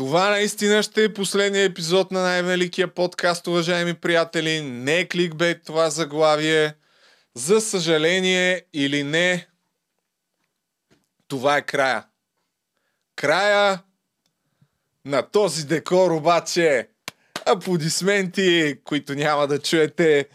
Това наистина ще е последния епизод на най-великия подкаст, уважаеми приятели. Не е кликбейт това заглавие. За съжаление или не, това е края. Края на този декор обаче. Аплодисменти, които няма да чуете.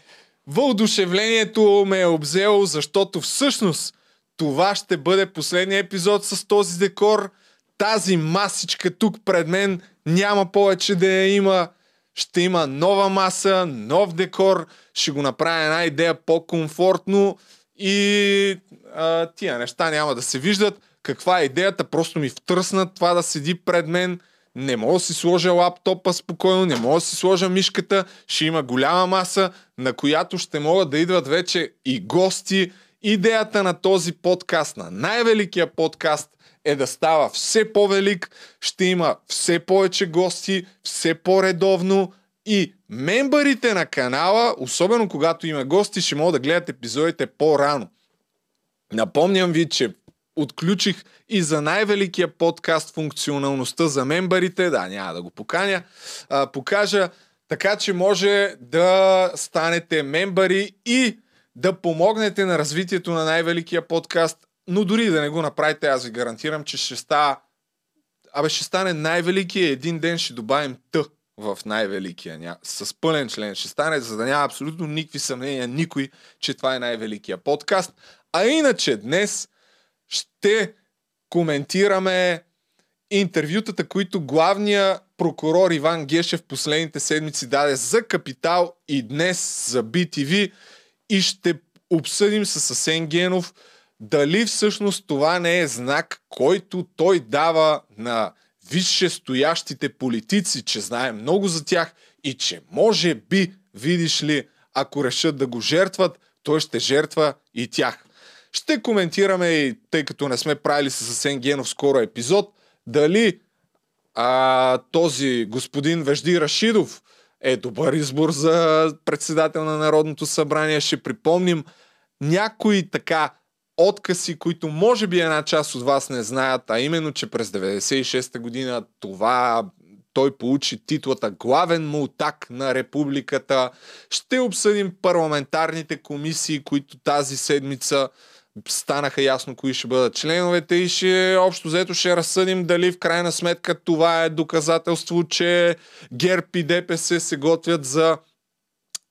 Въодушевлението ме е обзело, защото всъщност това ще бъде последния епизод с този декор. Тази масичка тук пред мен няма повече да я има. Ще има нова маса, нов декор. Ще го направя една идея по-комфортно и а, тия неща няма да се виждат. Каква е идеята? Просто ми втръсна това да седи пред мен. Не мога да си сложа лаптопа спокойно, не мога да си сложа мишката. Ще има голяма маса, на която ще могат да идват вече и гости. Идеята на този подкаст, на най-великия подкаст, е да става все по-велик, ще има все повече гости, все по-редовно и мембарите на канала, особено когато има гости, ще могат да гледат епизодите по-рано. Напомням ви, че отключих и за най-великия подкаст функционалността за мембарите. Да, няма да го поканя. А, покажа така, че може да станете мембари и да помогнете на развитието на най-великия подкаст, но дори да не го направите, аз ви гарантирам, че ще става Абе, ще стане най-великия. Един ден ще добавим Т в най-великия. Ня... С пълен член ще стане, за да няма абсолютно никакви съмнения никой, че това е най-великия подкаст. А иначе днес ще коментираме интервютата, които главния прокурор Иван Гешев последните седмици даде за Капитал и днес за BTV и ще обсъдим с Асен Генов дали всъщност това не е знак, който той дава на висше стоящите политици, че знае много за тях и че може би, видиш ли, ако решат да го жертват, той ще жертва и тях. Ще коментираме и, тъй като не сме правили с Асен Генов скоро епизод, дали а, този господин Вежди Рашидов е добър избор за председател на Народното събрание. Ще припомним някои така откази, които може би една част от вас не знаят, а именно, че през 96-та година това той получи титлата главен мултак на републиката. Ще обсъдим парламентарните комисии, които тази седмица станаха ясно кои ще бъдат членовете и ще общо взето ще разсъдим дали в крайна сметка това е доказателство, че ГЕРБ и ДПС се готвят за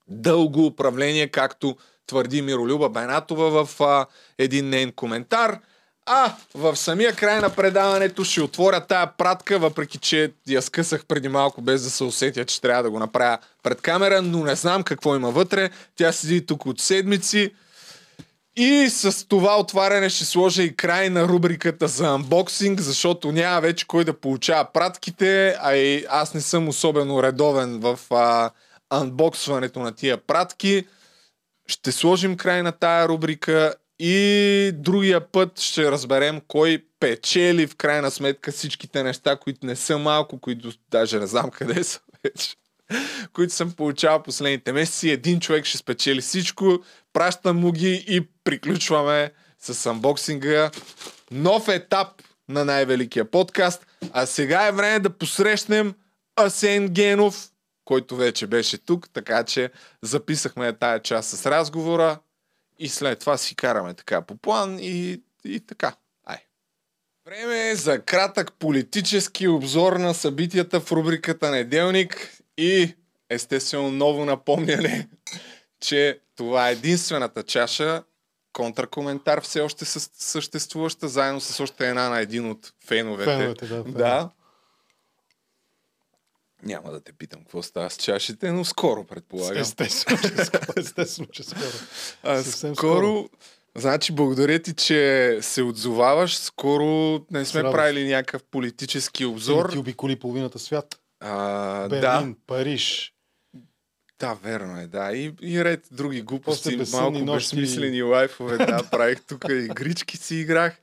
дълго управление, както твърди Миролюба Бенатова в а, един нейн коментар. А в самия край на предаването ще отворя тая пратка, въпреки че я скъсах преди малко без да се усетя, че трябва да го направя пред камера, но не знам какво има вътре. Тя седи тук от седмици. И с това отваряне ще сложа и край на рубриката за анбоксинг, защото няма вече кой да получава пратките, а и аз не съм особено редовен в а, анбоксването на тия пратки. Ще сложим край на тая рубрика и другия път ще разберем кой печели в крайна сметка всичките неща, които не са малко, които даже не знам къде са вече които съм получавал последните месеци. Един човек ще спечели всичко, пращам му ги и приключваме с анбоксинга. Нов етап на най-великия подкаст. А сега е време да посрещнем Асен Генов, който вече беше тук, така че записахме тая част с разговора и след това си караме така по план и, и така. Ай. Време е за кратък политически обзор на събитията в рубриката Неделник и естествено ново напомняне, че това е единствената чаша, контракоментар все още съществуваща, заедно с още една на един от феновете. Феновете, да. да. Няма да те питам какво става с чашите, но скоро, предполагам. Естествено, че скоро. Естествено, че скоро. А, скоро, скоро. Значи, благодаря ти, че се отзоваваш. Скоро не сме правили някакъв политически обзор. Ти обиколи половината свят. А, Берлин, да. Париж. Да, верно е, да. И, и ред други глупости, малко нощи... безсмислени лайфове, да, правих тук игрички си играх.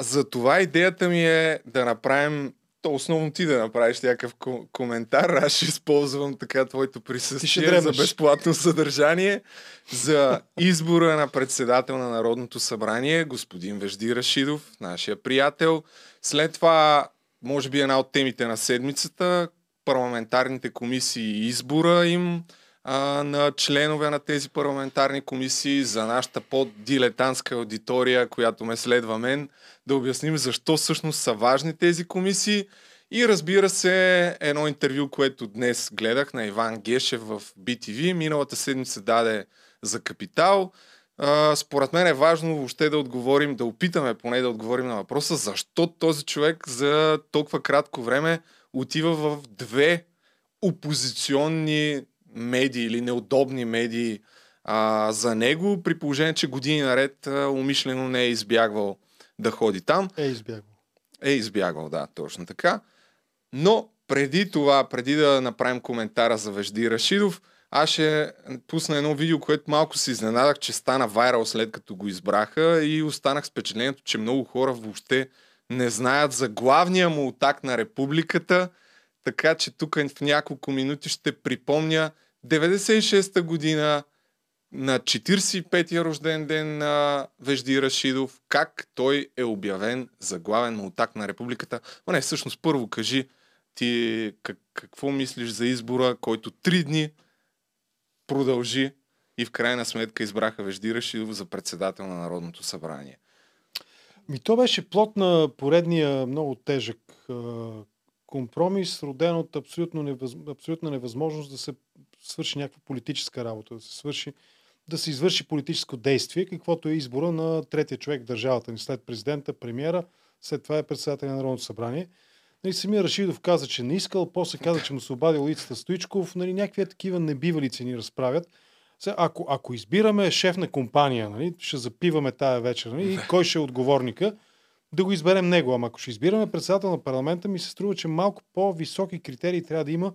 За това идеята ми е да направим то основно ти да направиш някакъв коментар. Аз ще използвам така твоето присъствие за безплатно съдържание за избора на председател на Народното събрание, господин Вежди Рашидов, нашия приятел. След това може би една от темите на седмицата, парламентарните комисии и избора им а, на членове на тези парламентарни комисии за нашата по-дилетантска аудитория, която ме следва мен, да обясним защо всъщност са важни тези комисии. И разбира се, едно интервю, което днес гледах на Иван Гешев в BTV, миналата седмица даде за Капитал. Според мен е важно въобще да отговорим, да опитаме поне да отговорим на въпроса, защо този човек за толкова кратко време отива в две опозиционни медии или неудобни медии а, за него, при положение, че години наред а, умишлено не е избягвал да ходи там. Е избягвал. Е избягвал, да, точно така. Но преди това, преди да направим коментара за Вежди Рашидов, аз ще пусна едно видео, което малко се изненадах, че стана вайрал след като го избраха и останах с впечатлението, че много хора въобще не знаят за главния му атак на републиката, така че тук в няколко минути ще припомня 96-та година на 45-я рожден ден на Вежди Рашидов, как той е обявен за главен мултак на републиката. Но не, всъщност първо кажи ти как, какво мислиш за избора, който три дни продължи и в крайна сметка избраха Вежди Рашидов за председател на Народното събрание. Ми то беше плод на поредния много тежък компромис, роден от абсолютно невъз... абсолютна невъзможност да се свърши някаква политическа работа, да се свърши да се извърши политическо действие, каквото е избора на третия човек в държавата ни, след президента, премиера, след това е председател на Народното събрание. Нали, самия Рашидов каза, че не искал, после каза, че му се обадил улицата Стоичков. Нали, някакви такива небивалици ни разправят. Сега, ако, ако избираме шеф на компания, нали, ще запиваме тая вечер, нали, и кой ще е отговорника, да го изберем него. Ама ако ще избираме председател на парламента, ми се струва, че малко по-високи критерии трябва да има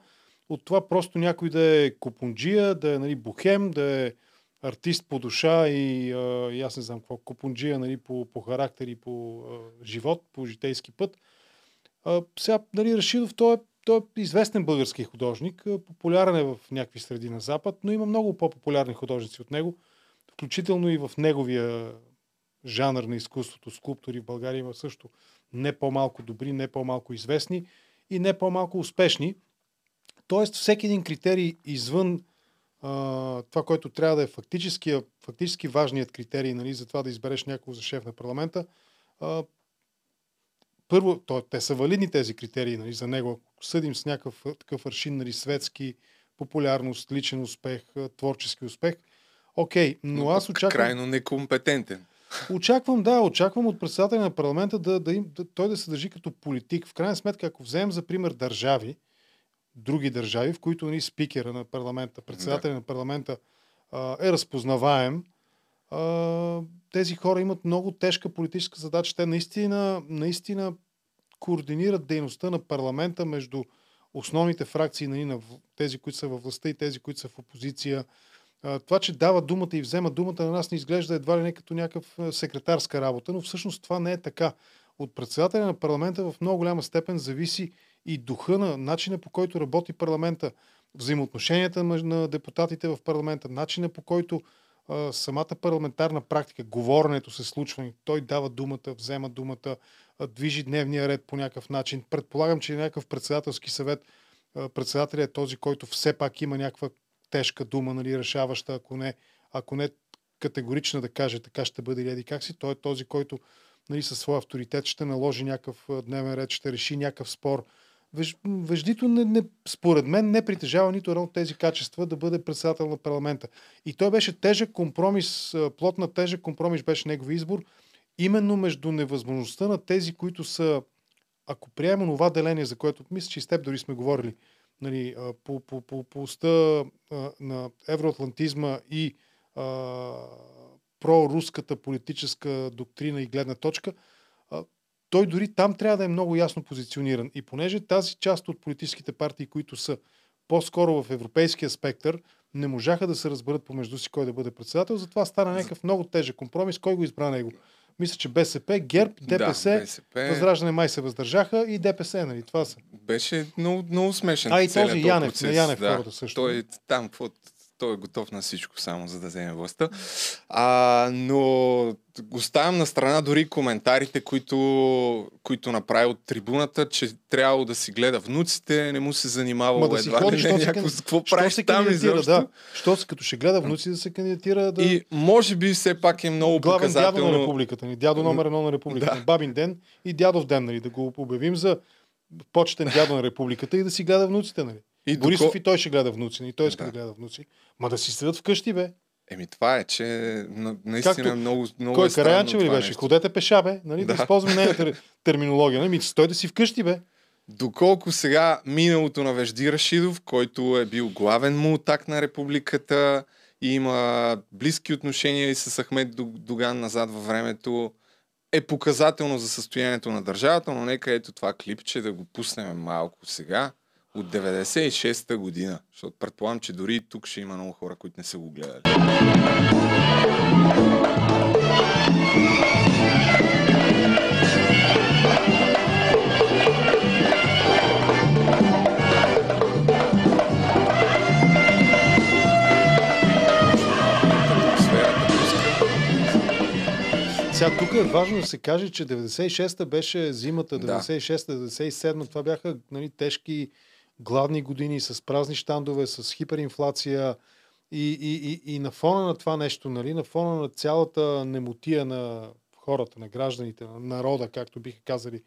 от това просто някой да е купунджия, да е нали, бухем, да е артист по душа и, а, и аз не знам какво, купунджия нали, по, по характер и по а, живот, по житейски път. А, сега, нали, Рашидов, той е, той е известен български художник, популярен е в някакви среди на Запад, но има много по-популярни художници от него, включително и в неговия жанр на изкуството, скулптори в България има също не по-малко добри, не по-малко известни и не по-малко успешни. Тоест, всеки един критерий извън а, това, което трябва да е фактически, фактически важният критерий нали, за това да избереш някого за шеф на парламента, а, първо, то, те са валидни тези критерии нали, за него. Ако съдим с някакъв такъв аршин, нали, светски, популярност, личен успех, творчески успех, окей, но, но аз очаквам... Крайно некомпетентен. Очаквам, да, очаквам от председателя на парламента да, да, им, да, той да се държи като политик. В крайна сметка, ако вземем за пример държави, други държави, в които ни спикера на парламента, председателя да. на парламента а, е разпознаваем, а, тези хора имат много тежка политическа задача. Те наистина, наистина координират дейността на парламента между основните фракции нали, на тези, които са във властта и тези, които са в опозиция. Това, че дава думата и взема думата на нас не изглежда едва ли не като някакъв секретарска работа, но всъщност това не е така. От председателя на парламента в много голяма степен зависи и духа на начина по който работи парламента, взаимоотношенията на депутатите в парламента, начина по който самата парламентарна практика, говоренето се случва, той дава думата, взема думата, движи дневния ред по някакъв начин. Предполагам, че някакъв председателски съвет председателят е този, който все пак има някаква тежка дума, нали, решаваща, ако не, ако не категорична да каже така ще бъде или еди как си, той е този, който нали, със своя авторитет ще наложи някакъв дневен ред, ще реши някакъв спор, Веждито не, не, според мен не притежава нито едно от тези качества да бъде председател на парламента. И той беше тежък компромис, плод на тежък компромис беше негов избор, именно между невъзможността на тези, които са, ако приемем това деление, за което мисля, че и с теб дори сме говорили, нали, по, по, по, по уста на евроатлантизма и а, проруската политическа доктрина и гледна точка, той дори там трябва да е много ясно позициониран. И понеже тази част от политическите партии, които са по-скоро в европейския спектър, не можаха да се разберат помежду си кой да бъде председател, затова стана някакъв много тежък компромис. Кой го избра него? Мисля, че БСП, ГЕРБ, ДПС, да, БСП... Възраждане май се въздържаха и ДПС, нали? Това са. Беше много, много смешен. А и този Янев, процес. на Янев да, хората също. Той там, какво той е готов на всичко, само за да вземе властта. А, но оставям на страна дори коментарите, които, които направи от трибуната, че трябвало да си гледа внуците, не му се занимава Ма да едва ходи, ли не някакво, какво правиш там изобщо. да. Що се, като ще гледа внуци да се кандидатира да... И може би все пак е много главен дядо на показателно. републиката ни, дядо номер едно на републиката Да. бабин ден и дядов ден, нали, да го обявим за почетен дядо на републиката и да си гледа внуците, нали. И Борисов доко- и той ще гледа внуци, и той иска да. Да. гледа внуци. Ма да си седят вкъщи, бе. Еми това е, че на- наистина Както- много, много Кой е странно Караянчев ли беше? нещо. Ходете пеша, бе. Нали? Да. Да. използваме нейната тер- терминология. Нали? Ми, стой да си вкъщи, бе. Доколко сега миналото на Вежди Рашидов, който е бил главен мултак на републиката и има близки отношения и с Ахмед Дог- Доган назад във времето, е показателно за състоянието на държавата, но нека ето това клипче да го пуснем малко сега от 96-та година, защото предполагам, че дори и тук ще има много хора, които не са го гледали. Сега тук е важно да се каже, че 96-та беше зимата, Да. 96-та, 97-та. Това бяха нали, тежки гладни години с празни щандове, с хиперинфлация. И, и, и, и на фона на това нещо, нали, на фона на цялата немотия на хората, на гражданите, на народа, както биха казали,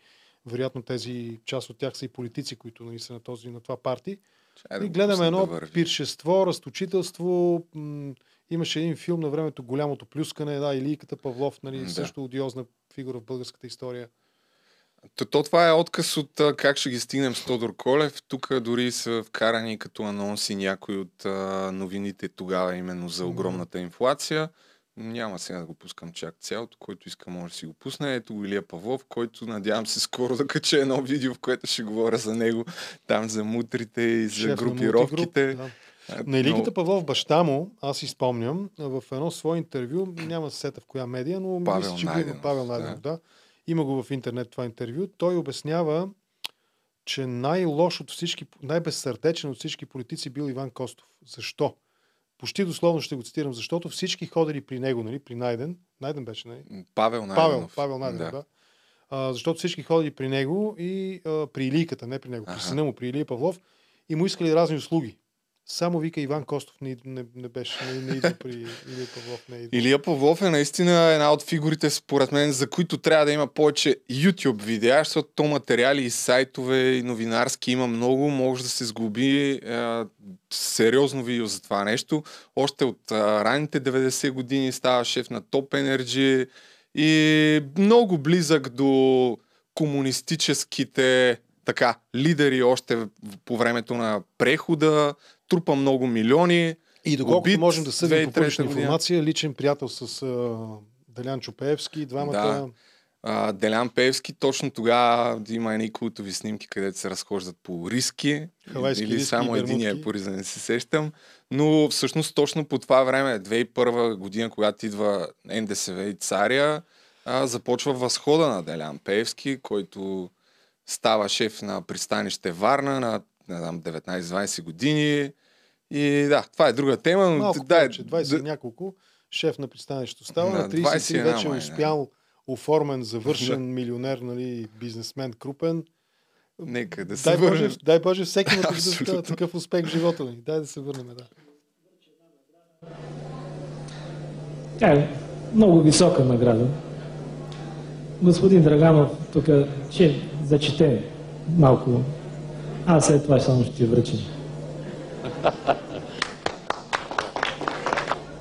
вероятно тези част от тях са и политици, които нали, са на, този, на това парти. Чай да И гледаме едно да пиршество, разточителство. М- имаше един филм на времето Голямото плюскане, да, Илийката Павлов, нали, Да. също одиозна фигура в българската история. То, то това е отказ от а, как ще ги стигнем с Тодор Колев. Тук дори са вкарани като анонси някои от а, новините тогава, именно за огромната инфлация. Няма сега да го пускам чак цялото, който иска може да си го пусне. Ето Илия Павлов, който надявам се скоро да кача едно видео, в което ще говоря за него, там за мутрите и за Шеф на групировките. Мултигруп, да. А, На много- Павлов, баща му, аз си спомням, в едно свое интервю, няма да се сета в коя медия, но Павел мисля, че Найденов, Павел да. Найденов, да. Има го в интернет това интервю. Той обяснява, че най-лош от всички, най-безсърдечен от всички политици бил Иван Костов. Защо? Почти дословно ще го цитирам, защото всички ходили при него, нали, при Найден. Найден беше, нали? Павел Павел, Найденов. Павел Найденов, да. А, защото всички ходили при него и а, при Илийката, не при него, при Аха. сина му, при Илия Павлов и му искали разни услуги. Само вика Иван Костов не, не, не беше, не, не идва при Илия Павлов. Не идва. Илия Павлов е наистина една от фигурите, според мен, за които трябва да има повече YouTube видеа, защото то материали и сайтове, и новинарски има много, може да се сглоби е, сериозно видео за това нещо. Още от а, ранните 90 години става шеф на Top Energy и много близък до комунистическите така, лидери още по времето на прехода, трупа много милиони. И доколкото убит можем да съдим по 2003 публична информация, личен приятел с а, Делян Чупеевски, двамата. Да. А, Делян Певски точно тогава има едни култови снимки, където се разхождат по риски. Хавайски или риски само един е по не се сещам. Но всъщност точно по това време, 2001 година, когато идва НДСВ и Царя, а, започва възхода на Делян Певски, който става шеф на пристанище Варна на не знам, 19-20 години. И да, това е друга тема. Но Малко да, повече, 20 и няколко, шеф на пристанището става. Да, на 33 21 вече е май, успял, оформен, завършен милионер, нали, бизнесмен, крупен. Нека да се Дай Боже, върнем. дай Боже всеки такъв, Абсолютно. такъв успех в живота ни. Дай да се върнем, да. Тя е много висока награда. Господин Драганов тук ще зачете малко. Аз след това само ще ти връчим.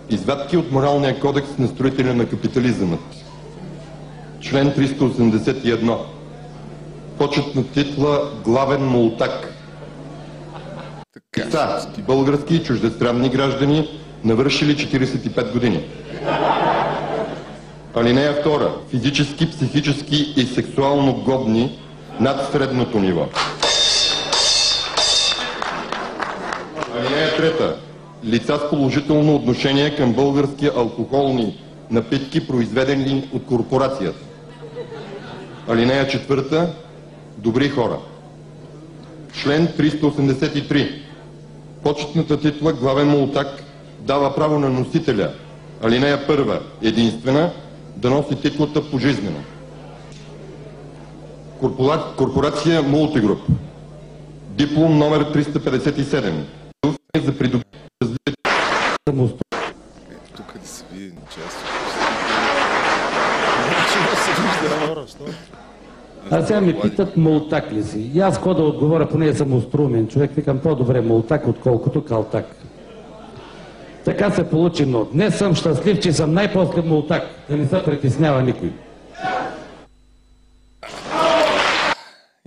Извадки от моралния кодекс на строителя на капитализъмът. Член 381. Почетна титла главен мултак. Така, Са български и чуждестранни граждани, навършили 45 години. Алинея 2. Физически, психически и сексуално годни над средното ниво. 3. Лица с положително отношение към български алкохолни напитки, произведени от корпорацията. Алинея 4. Добри хора. Член 383. Почетната титла главен мултак дава право на носителя, алинея първа, единствена, да носи титлата пожизнено. Корпора... Корпорация Мултигруп. Диплом номер 357. За придобиване Е, тук да се види част. Стора. А сега ме питат мултак ли си. И аз какво да отговоря, поне съм остроумен човек, викам по-добре мултак, отколкото калтак. Така се получи, но днес съм щастлив, че съм най-после мултак, да не се притеснява никой.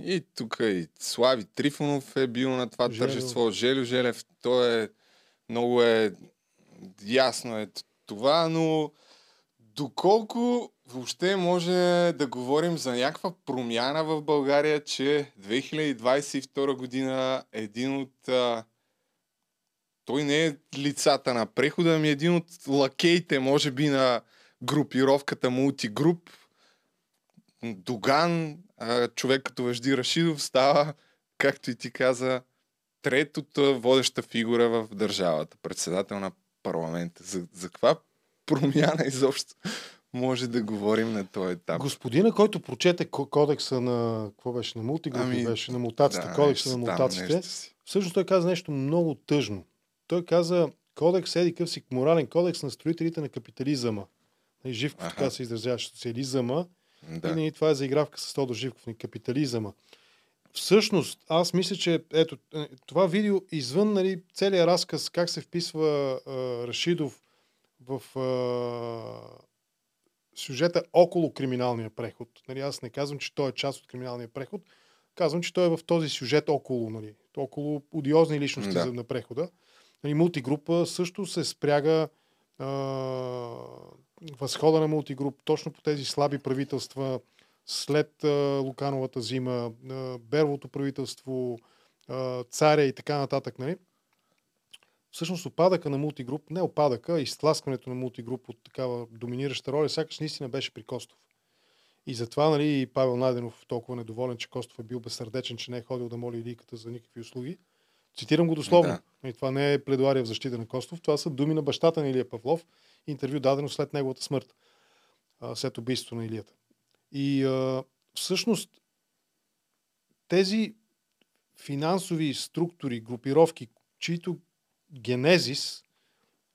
И тук и Слави Трифонов е бил на това Желев. тържество. Желю Желев, той е много е ясно е това, но доколко въобще може да говорим за някаква промяна в България, че 2022 година един от а, той не е лицата на прехода, ами един от лакеите, може би, на групировката Мултигруп. Доган, а, човек като Вежди Рашидов, става, както и ти каза, третата водеща фигура в държавата, председател на парламента. За, за каква промяна изобщо може да говорим на този етап? Господина, който прочете ко- кодекса на... Какво беше? На мултигрупи Ами, беше? На мутацията. Да, кодекса на мутациите. Всъщност той каза нещо много тъжно. Той каза кодекс еди къв си морален кодекс на строителите на капитализъма. Нали, Живков Аха. така се изразяваше социализъма. Да. И нали, това е заигравка с Тодор Живков на капитализъма. Всъщност, аз мисля, че ето, е, това видео извън нали, целият разказ как се вписва а, Рашидов в а, сюжета около криминалния преход. Нали, аз не казвам, че той е част от криминалния преход. Казвам, че той е в този сюжет около, нали, около одиозни личности да. на прехода. Нали, мултигрупа също се спряга а, възхода на мултигруп точно по тези слаби правителства след Лукановата зима, Бервото правителство, Царя и така нататък. Нали? Всъщност опадъка на мултигруп, не опадъка, изтласкването на мултигруп от такава доминираща роля, сякаш наистина беше при Костов. И затова нали, и Павел Найденов толкова недоволен, че Костов е бил безсърдечен, че не е ходил да моли Илийката за никакви услуги. Цитирам го дословно. Да. И това не е пледуария в защита на Костов, това са думи на бащата на Илия Павлов, интервю дадено след неговата смърт, след убийството на Илията. И всъщност тези финансови структури, групировки, чието генезис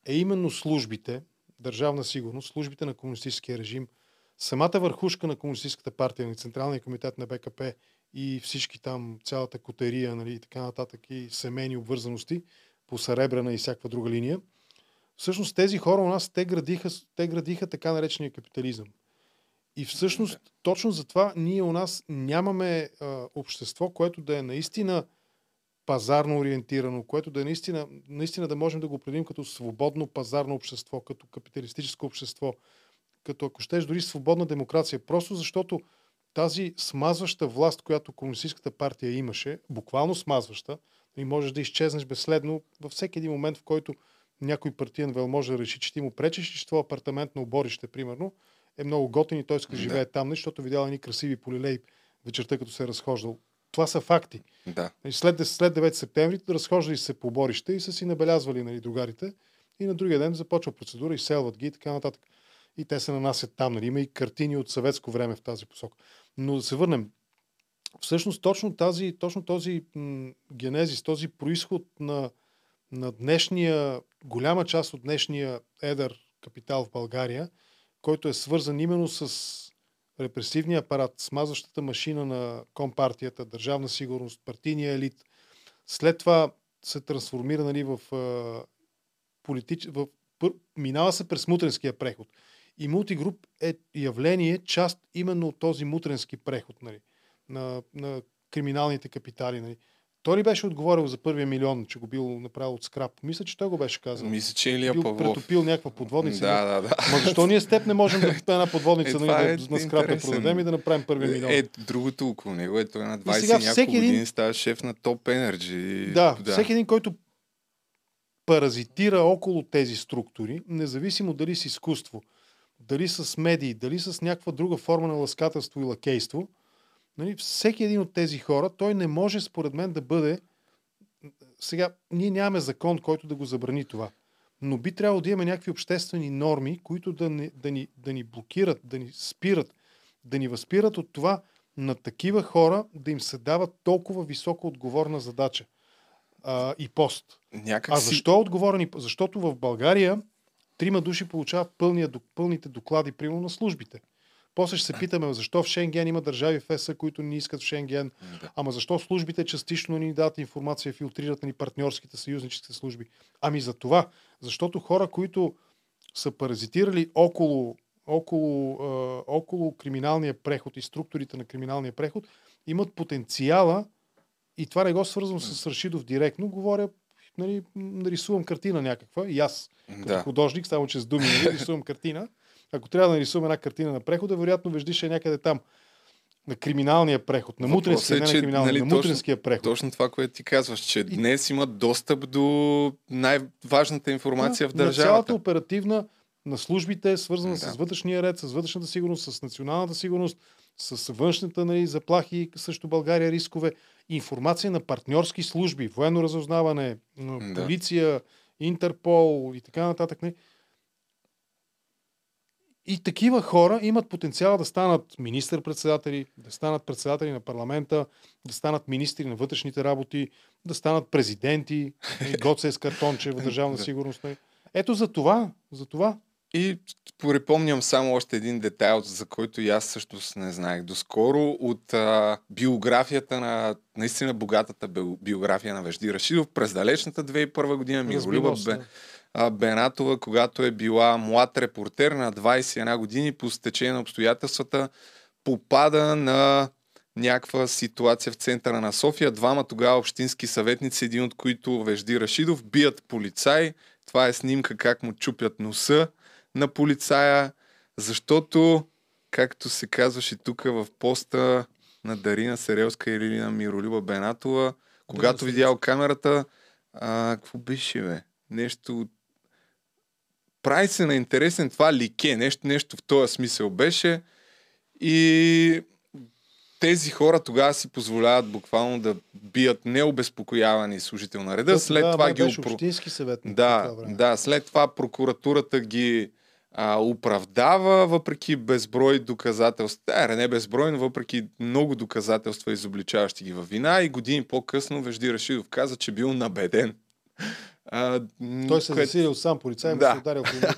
е именно службите, държавна сигурност, службите на комунистическия режим, самата върхушка на комунистическата партия, на Централния комитет на БКП и всички там, цялата котерия нали, и така нататък и семейни обвързаности по Саребрана и всякаква друга линия. Всъщност тези хора у нас, те градиха, те градиха така наречения капитализъм. И всъщност, точно затова ние у нас нямаме а, общество, което да е наистина пазарно ориентирано, което да е наистина, наистина да можем да го определим като свободно пазарно общество, като капиталистическо общество, като ако щеш дори свободна демокрация. Просто защото тази смазваща власт, която комунистическата партия имаше, буквално смазваща, и можеш да изчезнеш безследно във всеки един момент, в който някой партиен вел може да реши, че ти му пречиш, че твой апартамент на оборище, примерно, е много готин и той иска да живее там, защото видял едни красиви полилей вечерта, като се е разхождал. Това са факти. Да. Нали, След, след 9 септември разхождали се по оборище и са си набелязвали нали, другарите и на другия ден започва процедура, изселват ги и така нататък. И те се нанасят там. Нали. Има и картини от съветско време в тази посока. Но да се върнем. Всъщност точно, тази, точно този м- генезис, този происход на, на днешния, голяма част от днешния едър капитал в България, който е свързан именно с репресивния апарат, смазващата машина на компартията, държавна сигурност, партийния елит. След това се трансформира нали, в, политич... в минава се през мутренския преход. И мултигруп е явление, част именно от този мутренски преход нали, на, на криминалните капитали. Нали. Той ли беше отговорил за първия милион, че го бил направил от скрап? Мисля, че той го беше казал. Мисля, че Илия бил Павлов. претопил някаква подводница. Да, да, да. Ма защо ние с теб не можем да една подводница Е, нали, това да, е на скрап да продадем и да направим първия милион? Е, другото около него е той на 20 сега няколко всеки един- години става шеф на Топ Energy. Да, да, всеки един, който паразитира около тези структури, независимо дали с изкуство, дали с медии, дали с някаква друга форма на ласкателство и лакейство, нали, всеки един от тези хора, той не може според мен да бъде... Сега, ние нямаме закон, който да го забрани това. но би трябвало да имаме някакви обществени норми, които да ни, да ни, да ни блокират, да ни спират, да ни възпират от това на такива хора да им се дава толкова високо отговорна задача а, и пост. Някак А си... защо е отговорен? Защото в България трима души получават пълния, пълните доклади, примерно на службите. После ще се питаме защо в Шенген има държави в ЕСА, които не искат в Шенген. Ама защо службите частично ни дадат информация, филтрират ни партньорските съюзническите служби? Ами за това. Защото хора, които са паразитирали около, около, е, около криминалния преход и структурите на криминалния преход, имат потенциала и това не го свързвам с Рашидов директно, говоря, нали, нарисувам картина някаква и аз като Да. художник, само че с думи нали, рисувам картина. Ако трябва да нарисувам една картина на прехода, вероятно вежди ще е някъде там. На криминалния преход, на Въпросът мутренския, е, не на криминалния, нали, на точно- мутренския преход. Точно това, което ти казваш, че днес имат достъп до най-важната информация в На цялата държавата. оперативна на службите, свързана Да. с вътрешния ред, с вътрешната сигурност, с националната сигурност, с външната нали, заплахи срещу България рискове, информация на партньорски служби, военно разузнаване, Да. полиция, Интерпол и така нататък. нали. И такива хора имат потенциал да станат министър-председатели, да станат председатели на парламента, да станат министри на вътрешните работи, да станат президенти, Гоце с картонче в държавна сигурност. нали. Ето за това, за това. И припомням само още един детайл, за който и аз също не знаех доскоро, от а, биографията на наистина богатата би- биография на Вежди Рашидов през далечната 2001 година Миролюба се, Бе, Бенатова, когато е била млад репортер на 21 години, по стечение на обстоятелствата, попада на някаква ситуация в центъра на София. Двама тогава общински съветници, един от които Вежди Рашидов, бият полицай. Това е снимка как му чупят носа на полицая, защото, както се казваше тук в поста на Дарина Серелска или на Миролюба Бенатова, когато видял камерата, а, какво беше, бе? Нещо прави се на интересен това лике, нещо, нещо в този смисъл беше и тези хора тогава си позволяват буквално да бият необезпокоявани служител на реда, Той след тогава това ги беше опро... общински съветник. Да, да, след това прокуратурата ги а, оправдава, въпреки безброй доказателства. Е, не безброй, но въпреки много доказателства, изобличаващи ги във вина. И години по-късно Вежди Рашидов каза, че бил набеден. А, Той се което- засилил сам, полицай му Да. се ударил в бе.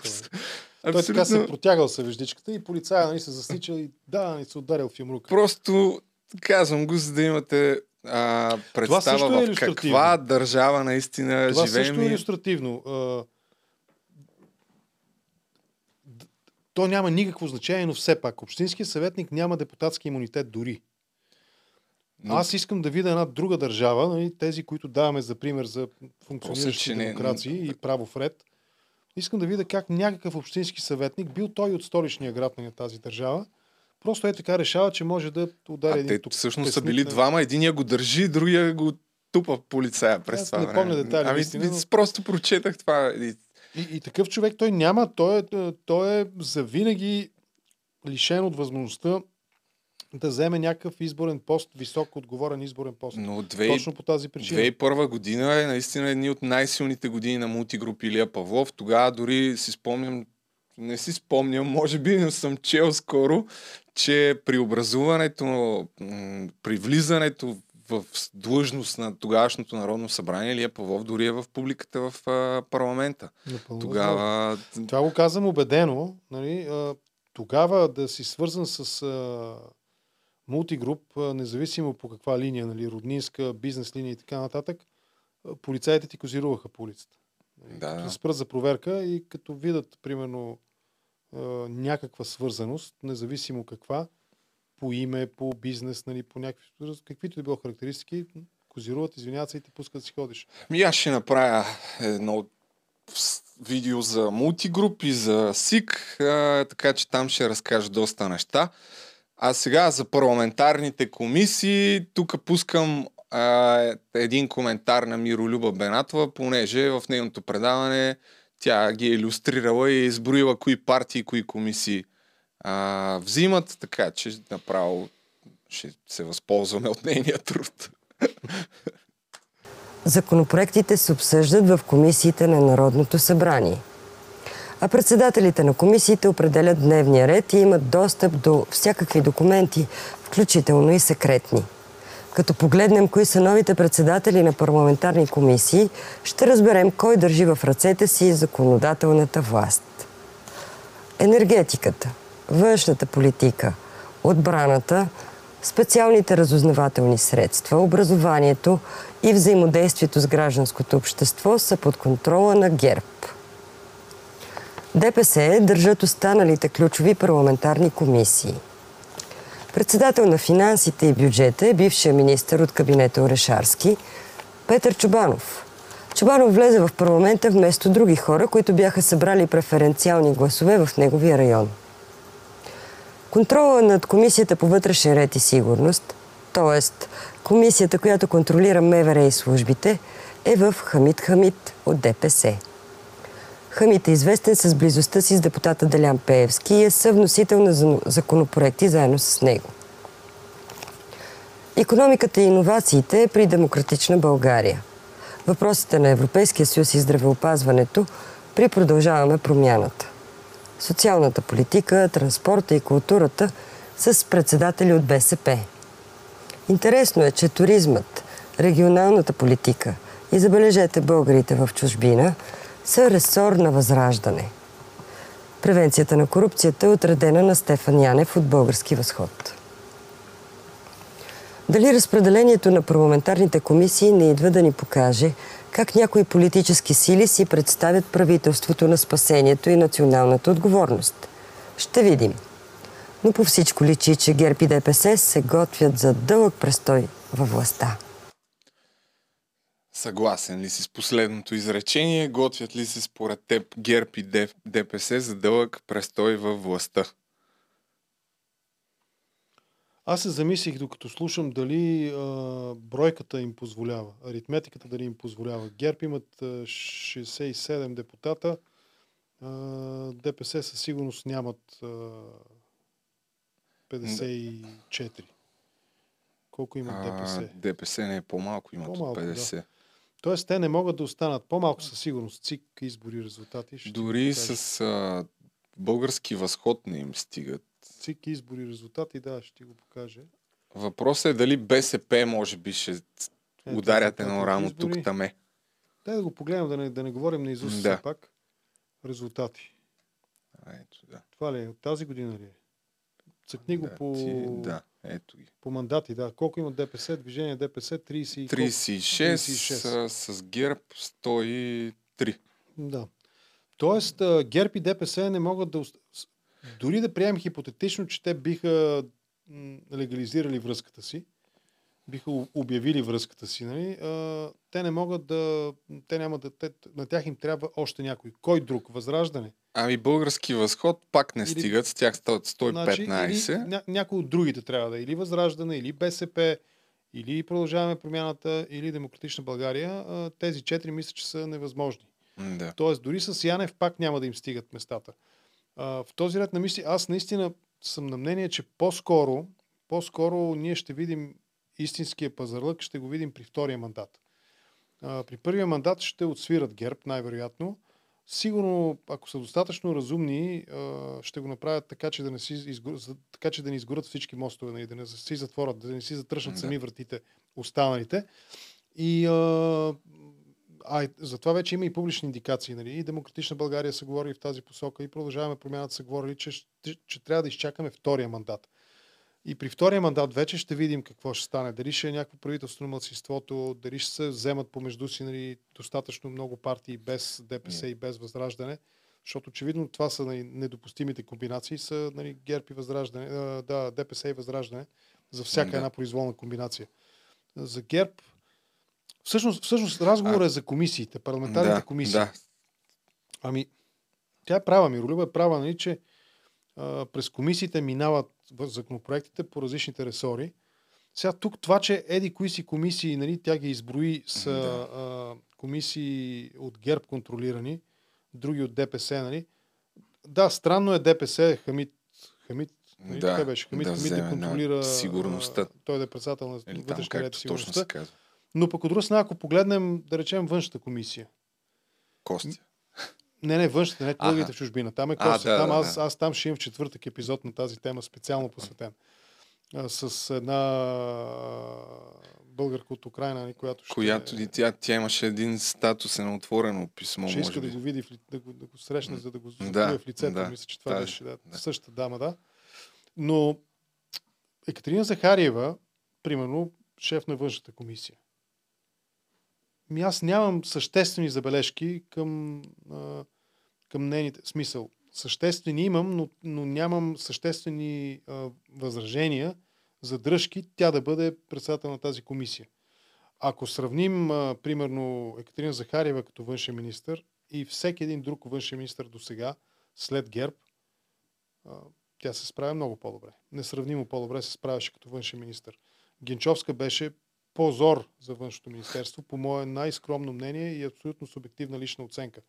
Той така се протягал се веждичката и полицая нали, се засичал и да, и се ударил в юмрука. Просто казвам го, за да имате а, представа е в каква държава наистина Това живеем. също е иллюстративно. А, То няма никакво значение, но все пак общинският съветник няма депутатски имунитет дори. Но- Аз искам да видя една друга държава, нали, тези, които даваме за пример за функциониращи че не- демокрации и право в ред. Искам да видя как някакъв общински съветник, бил той от столичния град на тази държава, просто е така решава, че може да удари А един те тук всъщност са били на- двама. Единия го държи, другия го тупа полицая през Аз това не време. помня детайли, Ами, наистина, но- просто прочетах това. И- И, и такъв човек той няма, той е, той е завинаги лишен от възможността да вземе някакъв изборен пост, висок отговорен изборен пост. Но две, Точно по тази причина. 2001 година е наистина едни от най-силните години на мултигруп Илия Павлов. Тогава дори си спомням, не си спомням, може би, но съм чел скоро, че при образуването, при влизането в длъжност на тогавашното Народно събрание, Илия Павлов дори е в публиката в парламента. Напълно. Тогава Това го казвам убедено. Нали, тогава да си свързан с мултигруп, независимо по каква линия, нали, роднинска, бизнес линия и така нататък, полицаите ти козируваха по улицата. Да. Да спрат за проверка и като видят, примерно, някаква свързаност, независимо каква, по име, по бизнес, нали, по някакви, каквито и било характеристики, козируват, извиняват се и ти пускат да си ходиш. Ми аз ще направя едно видео за мултигруп и за СИК, а, така че там ще разкажа доста неща. А сега за парламентарните комисии, тук пускам а, един коментар на Миролюба Бенатова, понеже в нейното предаване тя ги е иллюстрирала и е изброила кои партии, кои комисии а, взимат, така че направо ще се възползваме от нейния труд. Законопроектите се обсъждат в комисиите на Народното събрание. А председателите на комисиите определят дневния ред и имат достъп до всякакви документи, включително и секретни. Като погледнем кои са новите председатели на парламентарни комисии, ще разберем кой държи в ръцете си законодателната власт. Енергетиката, външната политика, отбраната, специалните разузнавателни средства, образованието и взаимодействието с гражданското общество са под контрола на ГЕРБ. ДПС държат останалите ключови парламентарни комисии – Председател на финансите и бюджета е бившия министр от кабинета Орешарски Петър Чубанов. Чубанов влезе в парламента вместо други хора, които бяха събрали преференциални гласове в неговия район. Контрола над Комисията по вътрешен ред и сигурност, т.е. комисията, която контролира МВР и службите, е в Хамид Хамид от ДПС. Хамид е известен с близостта си с депутата Делян Пеевски и е съвносител на законопроекти заедно с него. Економиката и иновациите при демократична България. Въпросите на Европейския съюз и здравеопазването при продължаваме промяната. Социалната политика, транспорта и културата с председатели от БСП. Интересно е, че туризмът, регионалната политика и забележете българите в чужбина – са ресор на възраждане. Превенцията на корупцията е отредена на Стефан Янев от Български възход. Дали разпределението на парламентарните комисии не идва да ни покаже как някои политически сили си представят правителството на спасението и националната отговорност? Ще видим. Но по всичко личи, че ГЕРБ и ДПС се готвят за дълъг престой във властта. Съгласен ли си с последното изречение? Готвят ли се според теб ГЕРБ и ДПС за дълъг престой във властта? Аз се замислих, докато слушам, дали а, бройката им позволява, аритметиката дали им позволява. ГЕРБ имат а, 67 депутата, а, ДПС със сигурност нямат а, 54. Колко имат ДПС? А, ДПС не е по-малко, имат по-малко, 50. Да. Тоест, те не могат да останат по-малко със сигурност. ЦИК избори резултати. Ще Дори с а, български възход не им стигат. ЦИК избори резултати, да, ще ти го покажа. Въпросът е дали БСП може би ще е, ударят едно рамо тук таме. Дай да го погледнем, да не, да не говорим на Изус да. пак. Резултати. ето, да. Това ли е? От тази година ли е? Цъкни го по... Ти, да. Ето ги. По мандати, да. Колко има ДПС? Движение ДПС 30... 36, 36. С, с ГЕРБ 103. Да. Тоест, ГЕРБ и ДПС не могат да... Дори да приемем хипотетично, че те биха легализирали връзката си, биха обявили връзката си, нали? а, те не могат да... Те няма да... Те, на тях им трябва още някой. Кой друг? Възраждане? Ами български възход пак не или, стигат, с тях 115. Значи, или, ня, някой от другите трябва да е или Възраждане, или БСП, или Продължаваме промяната, или Демократична България. Тези четири мисля, че са невъзможни. Да. Тоест, дори с Янев пак няма да им стигат местата. В този ред на мисли, аз наистина съм на мнение, че по-скоро, по-скоро ние ще видим истинския пазарлък, ще го видим при втория мандат. При първия мандат ще отсвират ГЕРБ, най-вероятно Сигурно, ако са достатъчно разумни, ще го направят така, че да не, си така, че да не изгорят всички мостове, нали, да не си затворят, да не си затръшнат да. сами вратите останалите. И а, а за това вече има и публични индикации. Нали? И Демократична България се говори в тази посока и продължаваме промяната се говорили, че, че, че трябва да изчакаме втория мандат. И при втория мандат вече ще видим какво ще стане. Дали ще е някакво правителство на младсинството, дали ще се вземат помежду си нали, достатъчно много партии без ДПС yeah. и без Възраждане. Защото очевидно това са нали, недопустимите комбинации, са нали, ГЕРБ и Възраждане, да, ДПС и Възраждане за всяка yeah. една произволна комбинация. За ГЕРБ, всъщност, всъщност разговорът а, е за комисиите, парламентарните да, комисии. Да. Ами, тя е права, Миролюба е права, нали, че а, през комисиите минават законопроектите по различните ресори. Сега тук това, че еди кои си комисии, нали, тя ги изброи, са да. а, комисии от ГЕРБ контролирани, други от ДПС, нали. Да, странно е ДПС, Хамид, Хамид нали, да, така беше, Хамид, да, Хамид да контролира сигурността. А, той да е председател на вътрешния ред сигурността. Но пък от друга страна, ако погледнем, да речем, външната комисия. Костя. Не, не, външната, не колегите в чужбина. Там е А, Костя. да, там да, аз, да. аз там ще имам в четвъртък епизод на тази тема, специално посветен. А, с една българка от Украина, нали, която ще, Която и тя, тя имаше един статус на отворено писмо, ще иска да го види, да го, да го срещне, за да го Да, да, в лицето. да. Мисля, че това Тази, беше да, да. същата дама, да. Но Екатерина Захариева, примерно, шеф на външната комисия. Ми аз нямам съществени забележки към, а, към нейните. Смисъл, съществени имам, но, но нямам съществени а, възражения за дръжки тя да бъде председател на тази комисия. Ако сравним, а, примерно, Екатерина Захариева като външен министр и всеки един друг външен министр до сега, след ГЕРБ, а, тя се справя много по-добре. Несравнимо по-добре се справяше като външен министр. Генчовска беше позор за външното министерство, по мое най-скромно мнение и абсолютно субективна лична оценка.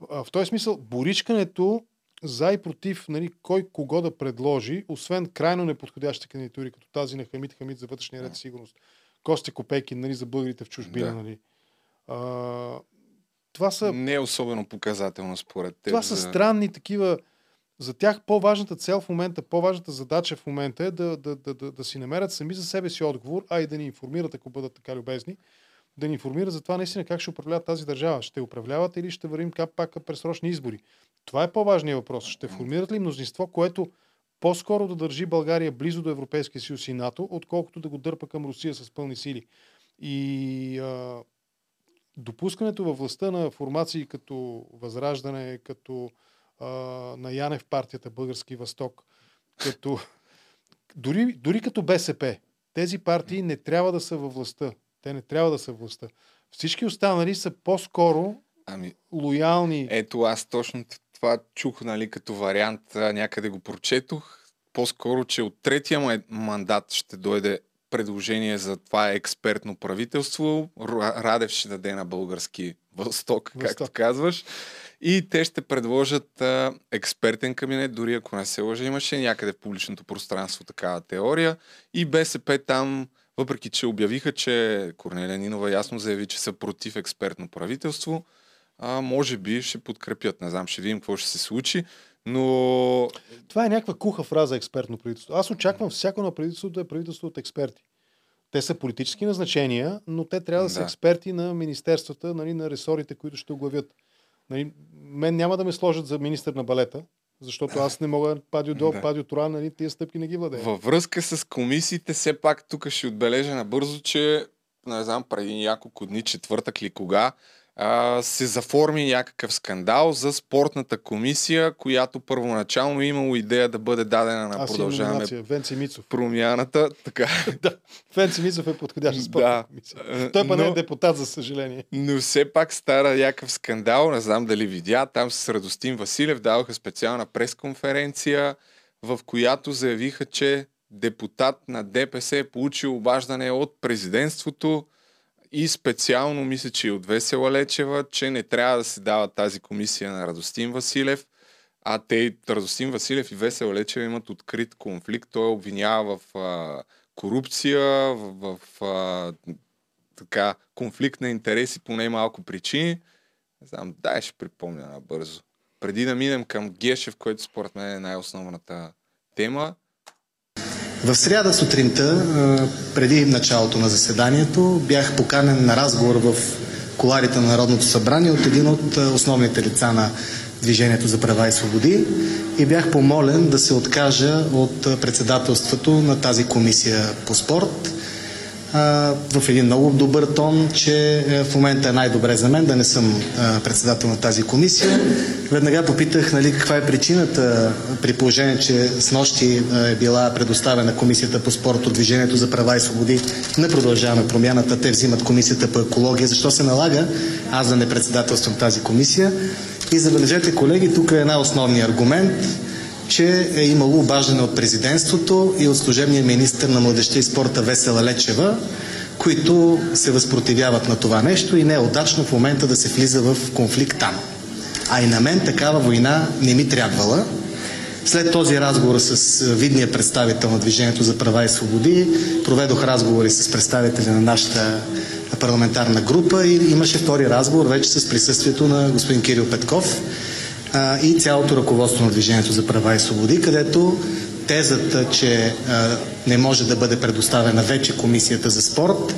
В този смисъл, боричкането за и против нали, кой кого да предложи, освен крайно неподходящи кандидатури, като тази на Хамид Хамид за вътрешния ред и сигурност, Костя Копейкин нали, за българите в чужбина. Да. Нали. А, това са Не е особено показателно според теб. това са странни такива. За тях по-важната цел в момента, по-важната задача в момента е да, да, да, да, да си намерят сами за себе си отговор, а и да ни информират, ако бъдат така любезни, да ни информират за това наистина как ще управляват тази държава. Ще управляват или ще вървим кап пак пресрочни избори. Това е по-важният въпрос. Ще формират ли мнозинство, което по-скоро да държи България близо до Европейския съюз и НАТО, отколкото да го дърпа към Русия с пълни сили. И а, допускането във властта на формации като Възраждане, като а, на Янев партията Български Възток, като дори, дори като БСП, тези партии не трябва да са във властта. Те не трябва да са властта. Всички останали са по-скоро Ами, лоялни. ето аз точно това чух, нали, като вариант, някъде го прочетох. По-скоро, че от третия ма- мандат ще дойде предложение за това експертно правителство. Ра- Радев ще даде на български възток, както Възток. казваш. И те ще предложат а, експертен кабинет, дори ако не се лъжа, имаше някъде в публичното пространство такава теория. И БСП там, въпреки че обявиха, че Корнелия Нинова ясно заяви, че са против експертно правителство, а, може би ще подкрепят. Не знам, ще видим какво ще се случи. Но Това е някаква куха фраза експертно правителство. Аз очаквам всяко на правителството да е правителство от експерти. Те са политически назначения, но те трябва да, са Да. експерти на министерствата, нали, на ресорите, които ще оглавят. Нали, мен няма да ме сложат за министър на балета, защото аз не мога падио до, Да. падио тора, нали, тия стъпки не ги владея. във връзка с комисиите, все пак тук ще отбележа набързо, че не знам, преди няколко дни, четвъртък ли кога, а, се заформи някакъв скандал за спортната комисия, която първоначално е имало идея да бъде дадена на Аз номинация. Венци Мицов. промяната. Така. да, Венци Мицов е подходящ за Да. спортна комисия. Той па не е депутат, за съжаление. Но все пак стара някакъв скандал, не знам дали видя, там с Радостин Василев даваха специална пресконференция, в която заявиха, че депутат на ДПС е получил обаждане от президентството и специално мисля, че и от Весела Лечева, че не трябва да се дава тази комисия на Радостин Василев, а те, Радостин Василев и Весела Лечева имат открит конфликт. Той обвинява в а, корупция, в, в а, така, конфликт на интереси по най-малко причини. Не знам, дай ще припомня набързо. Преди да минем към Гешев, който според мен е най-основната тема, В сряда сутринта, преди началото на заседанието, бях поканен на разговор в коларите на Народното събрание от един от основните лица на Движението за права и свободи и бях помолен да се откажа от председателството на тази комисия по спорт в един много добър тон, че е, в момента е най-добре за мен да не съм председател на тази комисия. Веднага попитах нали, каква е причината, при положение, че с нощи е била предоставена комисията по спорт от Движението за права и свободи. Не продължаваме промяната, те взимат комисията по екология. Защо се налага аз да не председателствам тази комисия? И забележете, колеги, тук е най-основният аргумент че е имало обаждане от президентството и от служебния министр на младеща и спорта Весела Лечева, които се възпротивяват на това нещо и не е удачно в момента да се влиза в конфликт там. А и на мен такава война не ми трябвала. След този разговор с видния представител на Движението за права и свободи, проведох разговори с представители на нашата парламентарна група и имаше втори разговор вече с присъствието на господин Кирил Петков а, и цялото ръководство на Движението за права и свободи, където тезата, че а, не може да бъде предоставена вече Комисията за спорт,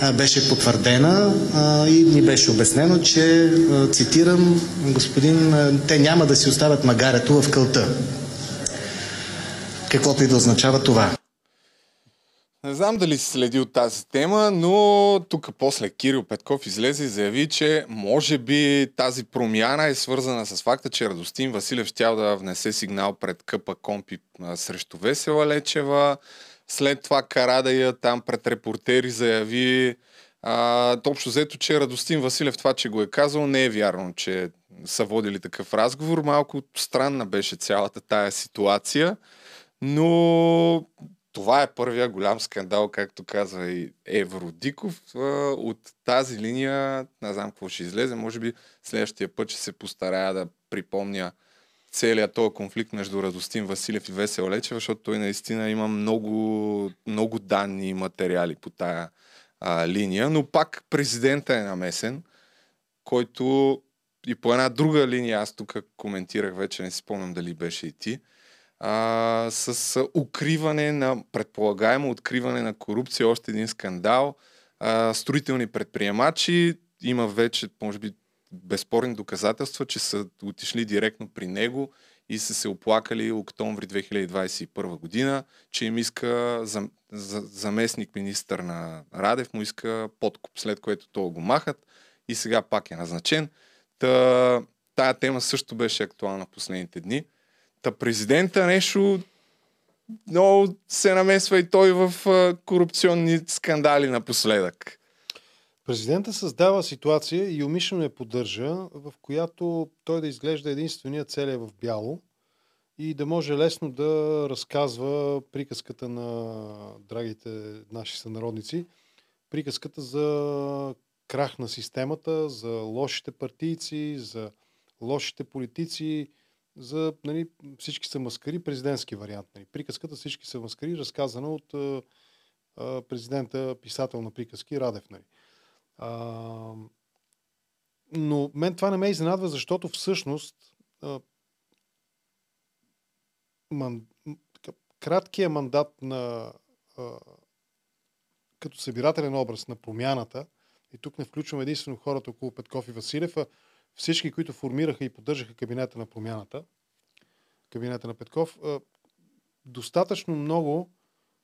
а, беше потвърдена а, и ни беше обяснено, че, а, цитирам, господин, а, те няма да си оставят магарето в кълта. Каквото и да означава това. Не знам дали си следи от тази тема, но тук после Кирил Петков излезе и заяви, че може би тази промяна е свързана с факта, че Радостин Василев щял да внесе сигнал пред Къпа Компи срещу Весела Лечева. След това Карадая там пред репортери заяви а, общо взето, че Радостин Василев това, че го е казал, не е вярно, че са водили такъв разговор. Малко странна беше цялата тая ситуация, но това е първия голям скандал, както казва и Евродиков. От тази линия, не знам какво ще излезе, може би следващия път ще се постарая да припомня целият този конфликт между Радостин Василев и Весел Лечева, защото той наистина има много, много данни и материали по тая а, линия, но пак президента е намесен, който и по една друга линия, аз тук коментирах вече, не си спомням дали беше и ти, а, с укриване на, предполагаемо откриване на корупция, още един скандал, а, строителни предприемачи, има вече, може би, безспорни доказателства, че са отишли директно при него и са се оплакали октомври 2021 година, че им иска за, за, заместник министър на Радев, му иска подкуп, след което то го махат и сега пак е назначен. Та, тая тема също беше актуална в последните дни. Та президента нещо много се намесва и той в корупционни скандали напоследък. Президента създава ситуация и умишлено я поддържа, в която той да изглежда единствения целия в бяло и да може лесно да разказва приказката на драгите наши сънародници, приказката за крах на системата, за лошите партийци, за лошите политици, за нали, всички са маскари, президентски вариант. Нали. Приказката всички са маскари, разказана от а, а, президента, писател на приказки Радев. Нали. А, но мен това не ме изненадва, защото всъщност а, ман, краткият мандат на а, като събирателен образ на промяната, и тук не включвам единствено хората около Петков и Василев, а всички, които формираха и поддържаха кабинета на промяната, кабинета на Петков, достатъчно много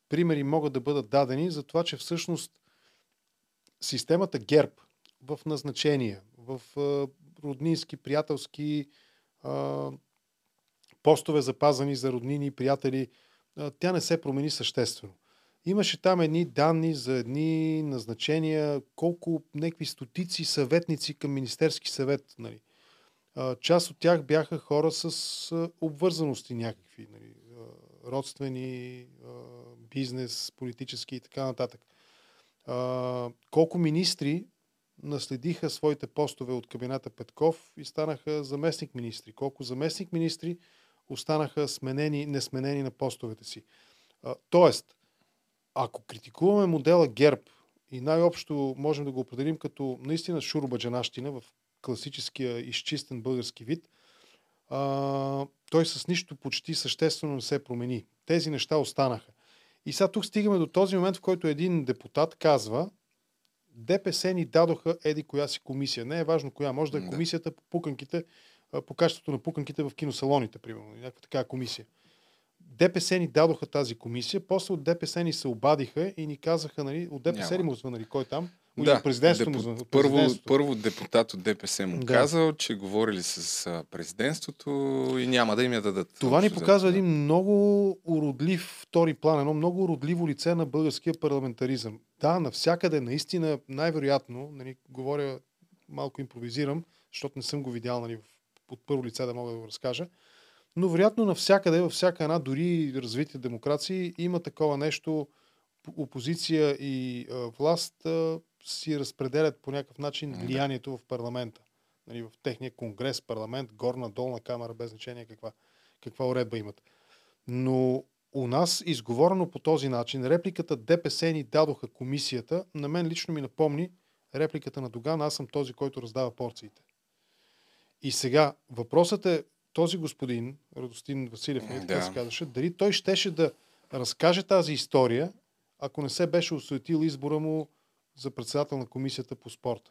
примери могат да бъдат дадени за това, че всъщност системата ГЕРБ в назначения, в роднински, приятелски постове запазани за роднини и приятели, тя не се промени съществено. Имаше там едни данни за едни назначения, колко некви стотици съветници към Министерски съвет. Нали. Част от тях бяха хора с обвързаности някакви, нали, родствени, бизнес, политически и така нататък. Колко министри наследиха своите постове от кабината Петков и станаха заместник министри. Колко заместник министри останаха сменени, несменени на постовете си. Тоест, ако критикуваме модела ГЕРБ и най-общо можем да го определим като наистина шурбаджанащина в класическия изчистен български вид, а, той с нищо почти съществено не се промени. Тези неща останаха. И сега тук стигаме до този момент, в който един депутат казва, ДПС ни дадоха еди коя си комисия. Не е важно коя. Може да е комисията по пуканките, по качеството на пуканките в киносалоните, примерно. Някаква такава комисия. ДПС ни дадоха тази комисия, после от ДПС ни се обадиха и ни казаха, нали, от ДПС ли му звънали, кой там? Да, президентството депу... му, първо, първо депутат от ДПС му да. казал, че говорили с президентството и няма да им я дадат. Това ни показва един много уродлив втори план, едно много уродливо лице на българския парламентаризъм. Да, навсякъде, наистина, най-вероятно, нали, говоря, малко импровизирам, защото не съм го видял нали, от първо лице да мога да го разкажа, но вероятно навсякъде, във всяка една, дори развитие демокрации, има такова нещо, опозиция и а, власт а, си разпределят по някакъв начин влиянието в парламента. Нали, в техния конгрес, парламент, горна, долна камера, без значение каква. каква уредба имат. Но у нас, изговорено по този начин, репликата ДПС ни дадоха комисията, на мен лично ми напомни репликата на Доган, аз съм този, който раздава порциите. И сега, въпросът е, този господин, Радостин Василев, да. така се казваше, дали той щеше да разкаже тази история, ако не се беше осветил избора му за председател на комисията по спорта.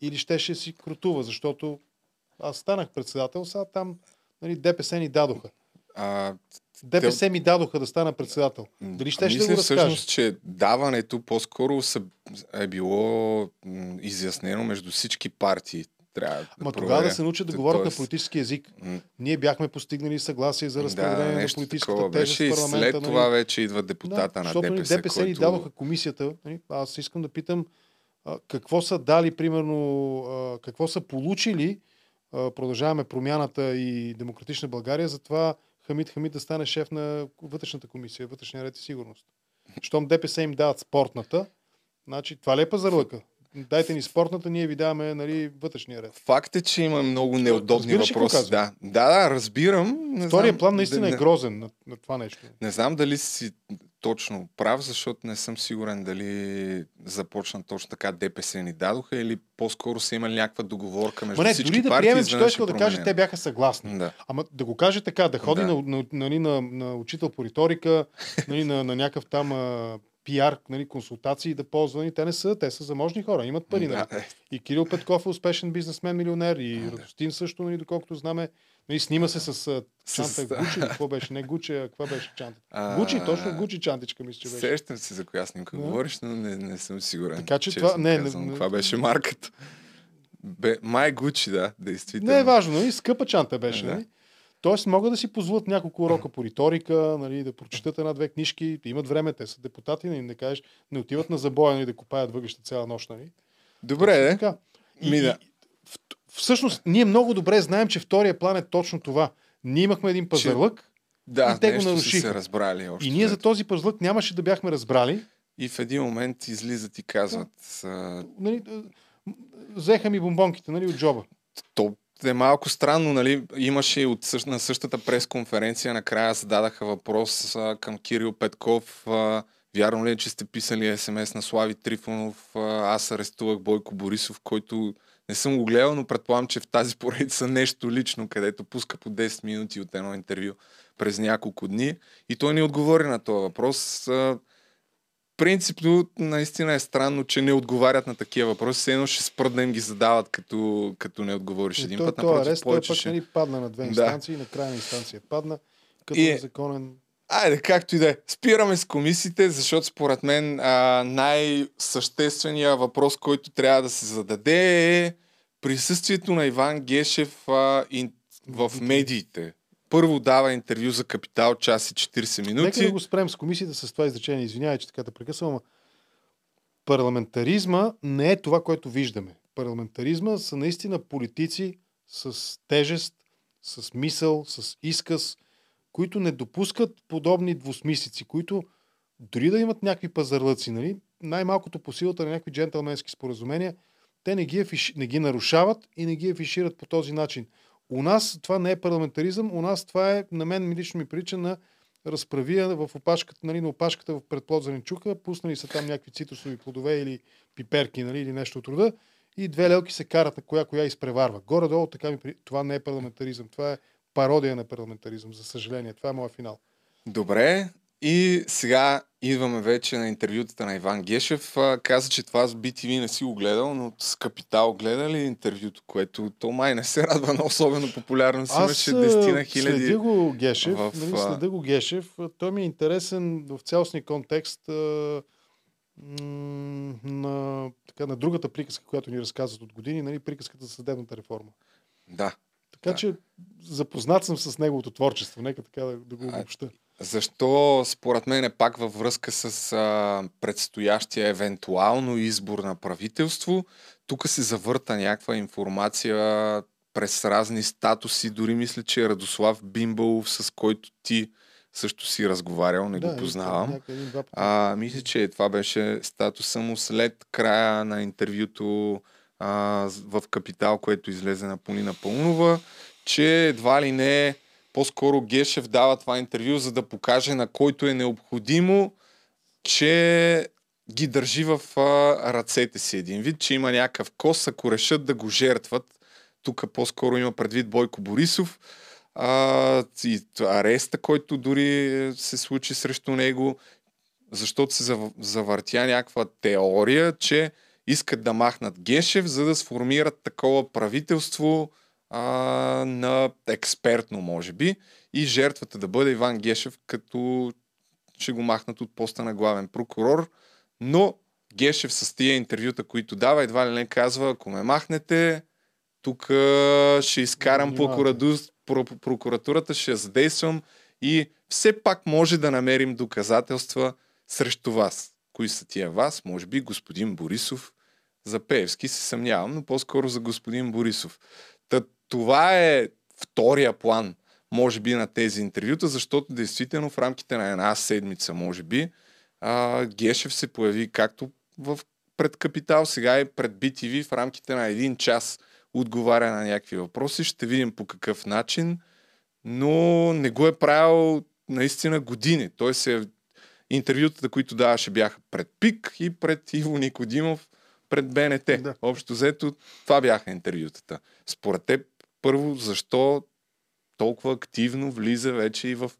Или щеше си крутува, защото аз станах председател, сега там нали, ДПС ни дадоха. А, ДПС те... ми дадоха да стана председател. Дали ще ще да го всъщност, че даването по-скоро е било изяснено между всички партии. Трябва Ма да тогава да се научат да говорят тоест... на политически язик. Ние бяхме постигнали съгласие за разпределение да, на политическата тежест в парламента. След нали? това вече идва депутата да, на защото, ДПС. ДПС който... ни дадоха комисията. Нали? Аз искам да питам а, какво са дали, примерно, а, какво са получили а, продължаваме промяната и Демократична България за това Хамид Хамид да стане шеф на вътрешната комисия, вътрешния ред и сигурност. Щом ДПС им дават спортната, значи това ли е пазарлъка? Дайте ни спортната, ние ви даваме нали, вътрешния ред. Факт е, че има много неудобни Разбираш въпроси. Да. да, да, разбирам. Не Втория знам, план наистина да, е грозен на, на това нещо. Не знам дали си точно прав, защото не съм сигурен дали започна точно така ДПС ни дадоха или по-скоро са имали някаква договорка между Ма не, всички дори да партии. приемем, че той искал да каже, те бяха съгласни. Да. Ама да го каже така, да ходи да. На, на, на, на, на учител по риторика, нали, на, на някакъв там а, пиар нали, консултации да ползва. И те не са, те са заможни хора, имат пари. Нали. И Кирил Петков е успешен бизнесмен, милионер, и Радостин също, нали, доколкото знаме. Нали, снима се с чанта Гучи, какво беше? Не Гучи, а каква беше чанта? Гучи, точно Гучи чантичка, мисля, че беше. Сещам се за коя снимка да. говориш, но не, не съм сигурен. Така че това, не, не, не, това беше марката. Бе, май Гучи, да, действително. Не е важно, нали? скъпа чанта беше. Да. Нали? Тоест могат да си позволят няколко урока по риторика, нали, да прочитат една-две книжки, да имат време, те са депутати, нали, не кажеш, не отиват на забоя нали, да копаят въглища цяла нощ. Нали. Добре, е. Така. И, Ми, да. всъщност, ние много добре знаем, че втория план е точно това. Ние имахме един пазарлък че... да, и те го нарушиха. Се разбрали още и ние за този пазарлък нямаше да бяхме разбрали. И в един момент излизат и казват... Да. Нали, взеха ми бомбонките нали, от джоба. То е малко странно, нали? Имаше от същ, на същата пресконференция, накрая зададаха въпрос а, към Кирил Петков. А, вярно ли е, че сте писали СМС на Слави Трифонов? А, аз арестувах Бойко Борисов, който не съм го гледал, но предполагам, че в тази поредица нещо лично, където пуска по 10 минути от едно интервю през няколко дни. И той ни отговори на този въпрос. А, принципно наистина е странно, че не отговарят на такива въпроси. Все едно ще спрат да им ги задават, като, като не отговориш и един то, път. Това арест, той пък ще... нали, падна на две инстанции, да. на крайна инстанция падна, като и... законен Айде, както и да е. Спираме с комисиите, защото според мен а, най-същественият въпрос, който трябва да се зададе е присъствието на Иван Гешев а, ин, в медиите първо дава интервю за Капитал час и 40 минути. Нека да го спрем с комисията с това изречение. Извинявай, че така да прекъсвам, парламентаризма не е това, което виждаме. Парламентаризма са наистина политици с тежест, с мисъл, с изказ, които не допускат подобни двусмислици, които дори да имат някакви пазарлъци, нали, най-малкото по силата на някакви джентълменски споразумения, те не ги, афиш... не ги нарушават и не ги афишират по този начин. У нас това не е парламентаризъм, у нас това е, на мен лично ми прилича на разправия в опашката, нали, на опашката в предплод зеленчука, пуснали са там някакви цитрусови плодове или пиперки, нали, или нещо от рода и две лелки се карат на коя коя изпреварва. Горе-долу така ми Това не е парламентаризъм, това е пародия на парламентаризъм, за съжаление. Това е моят финал. Добре, и сега идваме вече на интервютата на Иван Гешев. Каза, че това с BTV не си го гледал, но с Капитал гледа ли интервюто, което то май не се радва на особено популярност. Имаше 10 на хиляди. Следя го Гешев. В... Нали, следя го Гешев. Той ми е интересен в цялостния контекст на, така, на другата приказка, която ни разказват от години, нали, приказката за съдебната реформа. Да. Така да. че запознат съм с неговото творчество. Нека така да, да го обобща. Защо според мен е пак във връзка с а, предстоящия евентуално избор на правителство? Тук се завърта някаква информация през разни статуси. Дори мисля, че Радослав Бимбалов, с който ти също си разговарял, не да, го познавам. А, мисля, че това беше статуса му след края на интервюто а, в Капитал, което излезе на Полина Пълнова, че едва ли не по-скоро Гешев дава това интервю, за да покаже на който е необходимо, че ги държи в а, ръцете си един вид, че има някакъв кос, ако решат да го жертват. Тук по-скоро има предвид Бойко Борисов. А, и ареста, който дори се случи срещу него, защото се завъртя някаква теория, че искат да махнат Гешев, за да сформират такова правителство а, на експертно, може би, и жертвата да бъде Иван Гешев, като ще го махнат от поста на главен прокурор. Но Гешев с тия интервюта, които дава, едва ли не казва, ако ме махнете, тук ще изкарам прокуратурата, ще я задействам и все пак може да намерим доказателства срещу вас. Кои са тия вас? Може би господин Борисов. За Пеевски се съмнявам, но по-скоро за господин Борисов. Та, това е втория план, може би, на тези интервюта, защото действително в рамките на една седмица, може би, а, Гешев се появи както в пред Капитал, сега и пред BTV в рамките на един час отговаря на някакви въпроси. Ще видим по какъв начин, но не го е правил наистина години. Той се интервютата, които даваше, бяха пред ПИК и пред Иво Никодимов пред БНТ. Да. Общо взето, това бяха интервютата. Според теб, първо, защо толкова активно влиза вече и в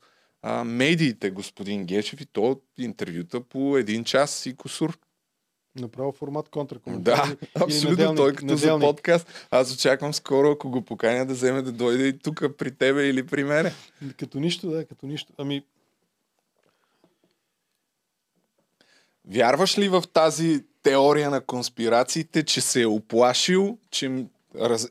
а, медиите господин Гешев и то интервюта по един час и косур. Направо формат контракоментар. Да, абсолютно. Неделник, той като неделник. за подкаст. Аз очаквам скоро, ако го поканя да вземе да дойде и тук при тебе или при мене. Като нищо, да, като нищо. Ами, Вярваш ли в тази теория на конспирациите, че се е оплашил, че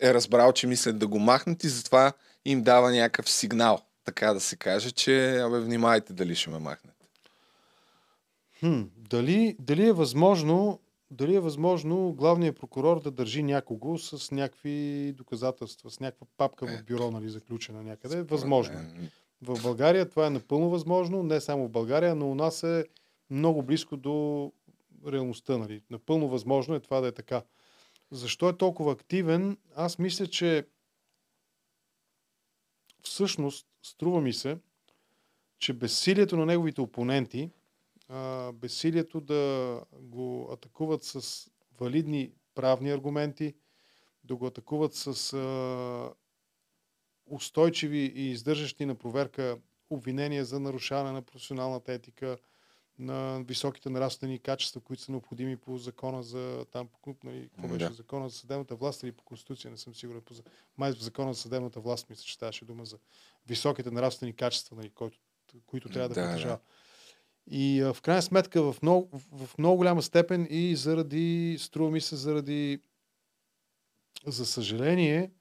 е разбрал, че мислят да го махнат и затова им дава някакъв сигнал, така да се каже, че абе, внимайте дали ще ме махнете. Хм, дали, дали е възможно дали е възможно главният прокурор да държи някого с някакви доказателства, с някаква папка в бюро, нали, заключена някъде? Възможно. Е. В България това е напълно възможно, не само в България, но у нас е много близко до реалността. Нали. Напълно възможно е това да е така. Защо е толкова активен? Аз мисля, че всъщност, струва ми се, че безсилието на неговите опоненти, безсилието да го атакуват с валидни правни аргументи, да го атакуват с устойчиви и издържащи на проверка обвинения за нарушаване на професионалната етика, на високите нравствени качества, които са необходими по закона за там, по, нали, какво беше, да. закона за съдебната власт или по конституция, не съм сигурен. По, май закона за съдебната власт мисля, че ставаше дума за високите нравствени качества, нали, който, които трябва да, да притежава. Да. И а, в крайна сметка в много, в много голяма степен и заради, струва ми се, заради, за съжаление,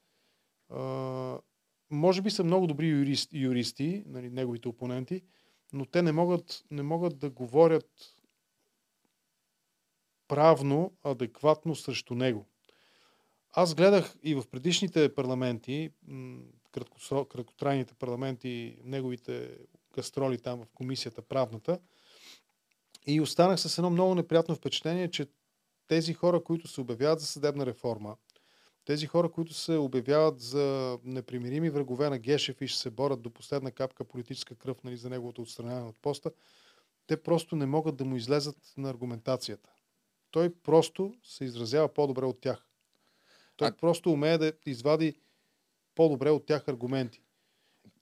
а, може би са много добри юристи, юристи нали, неговите опоненти, но те не могат, не могат да говорят правно, адекватно срещу него. Аз гледах и в предишните парламенти, краткотрайните парламенти, неговите гастроли там в комисията правната, и останах с едно много неприятно впечатление, че тези хора, които се обявяват за съдебна реформа, тези хора, които се обявяват за непримирими врагове на Гешев и ще се борят до последна капка политическа кръв нали, за неговото отстраняване от поста, те просто не могат да му излезат на аргументацията. Той просто се изразява по-добре от тях. Той а... просто умее да извади по-добре от тях аргументи.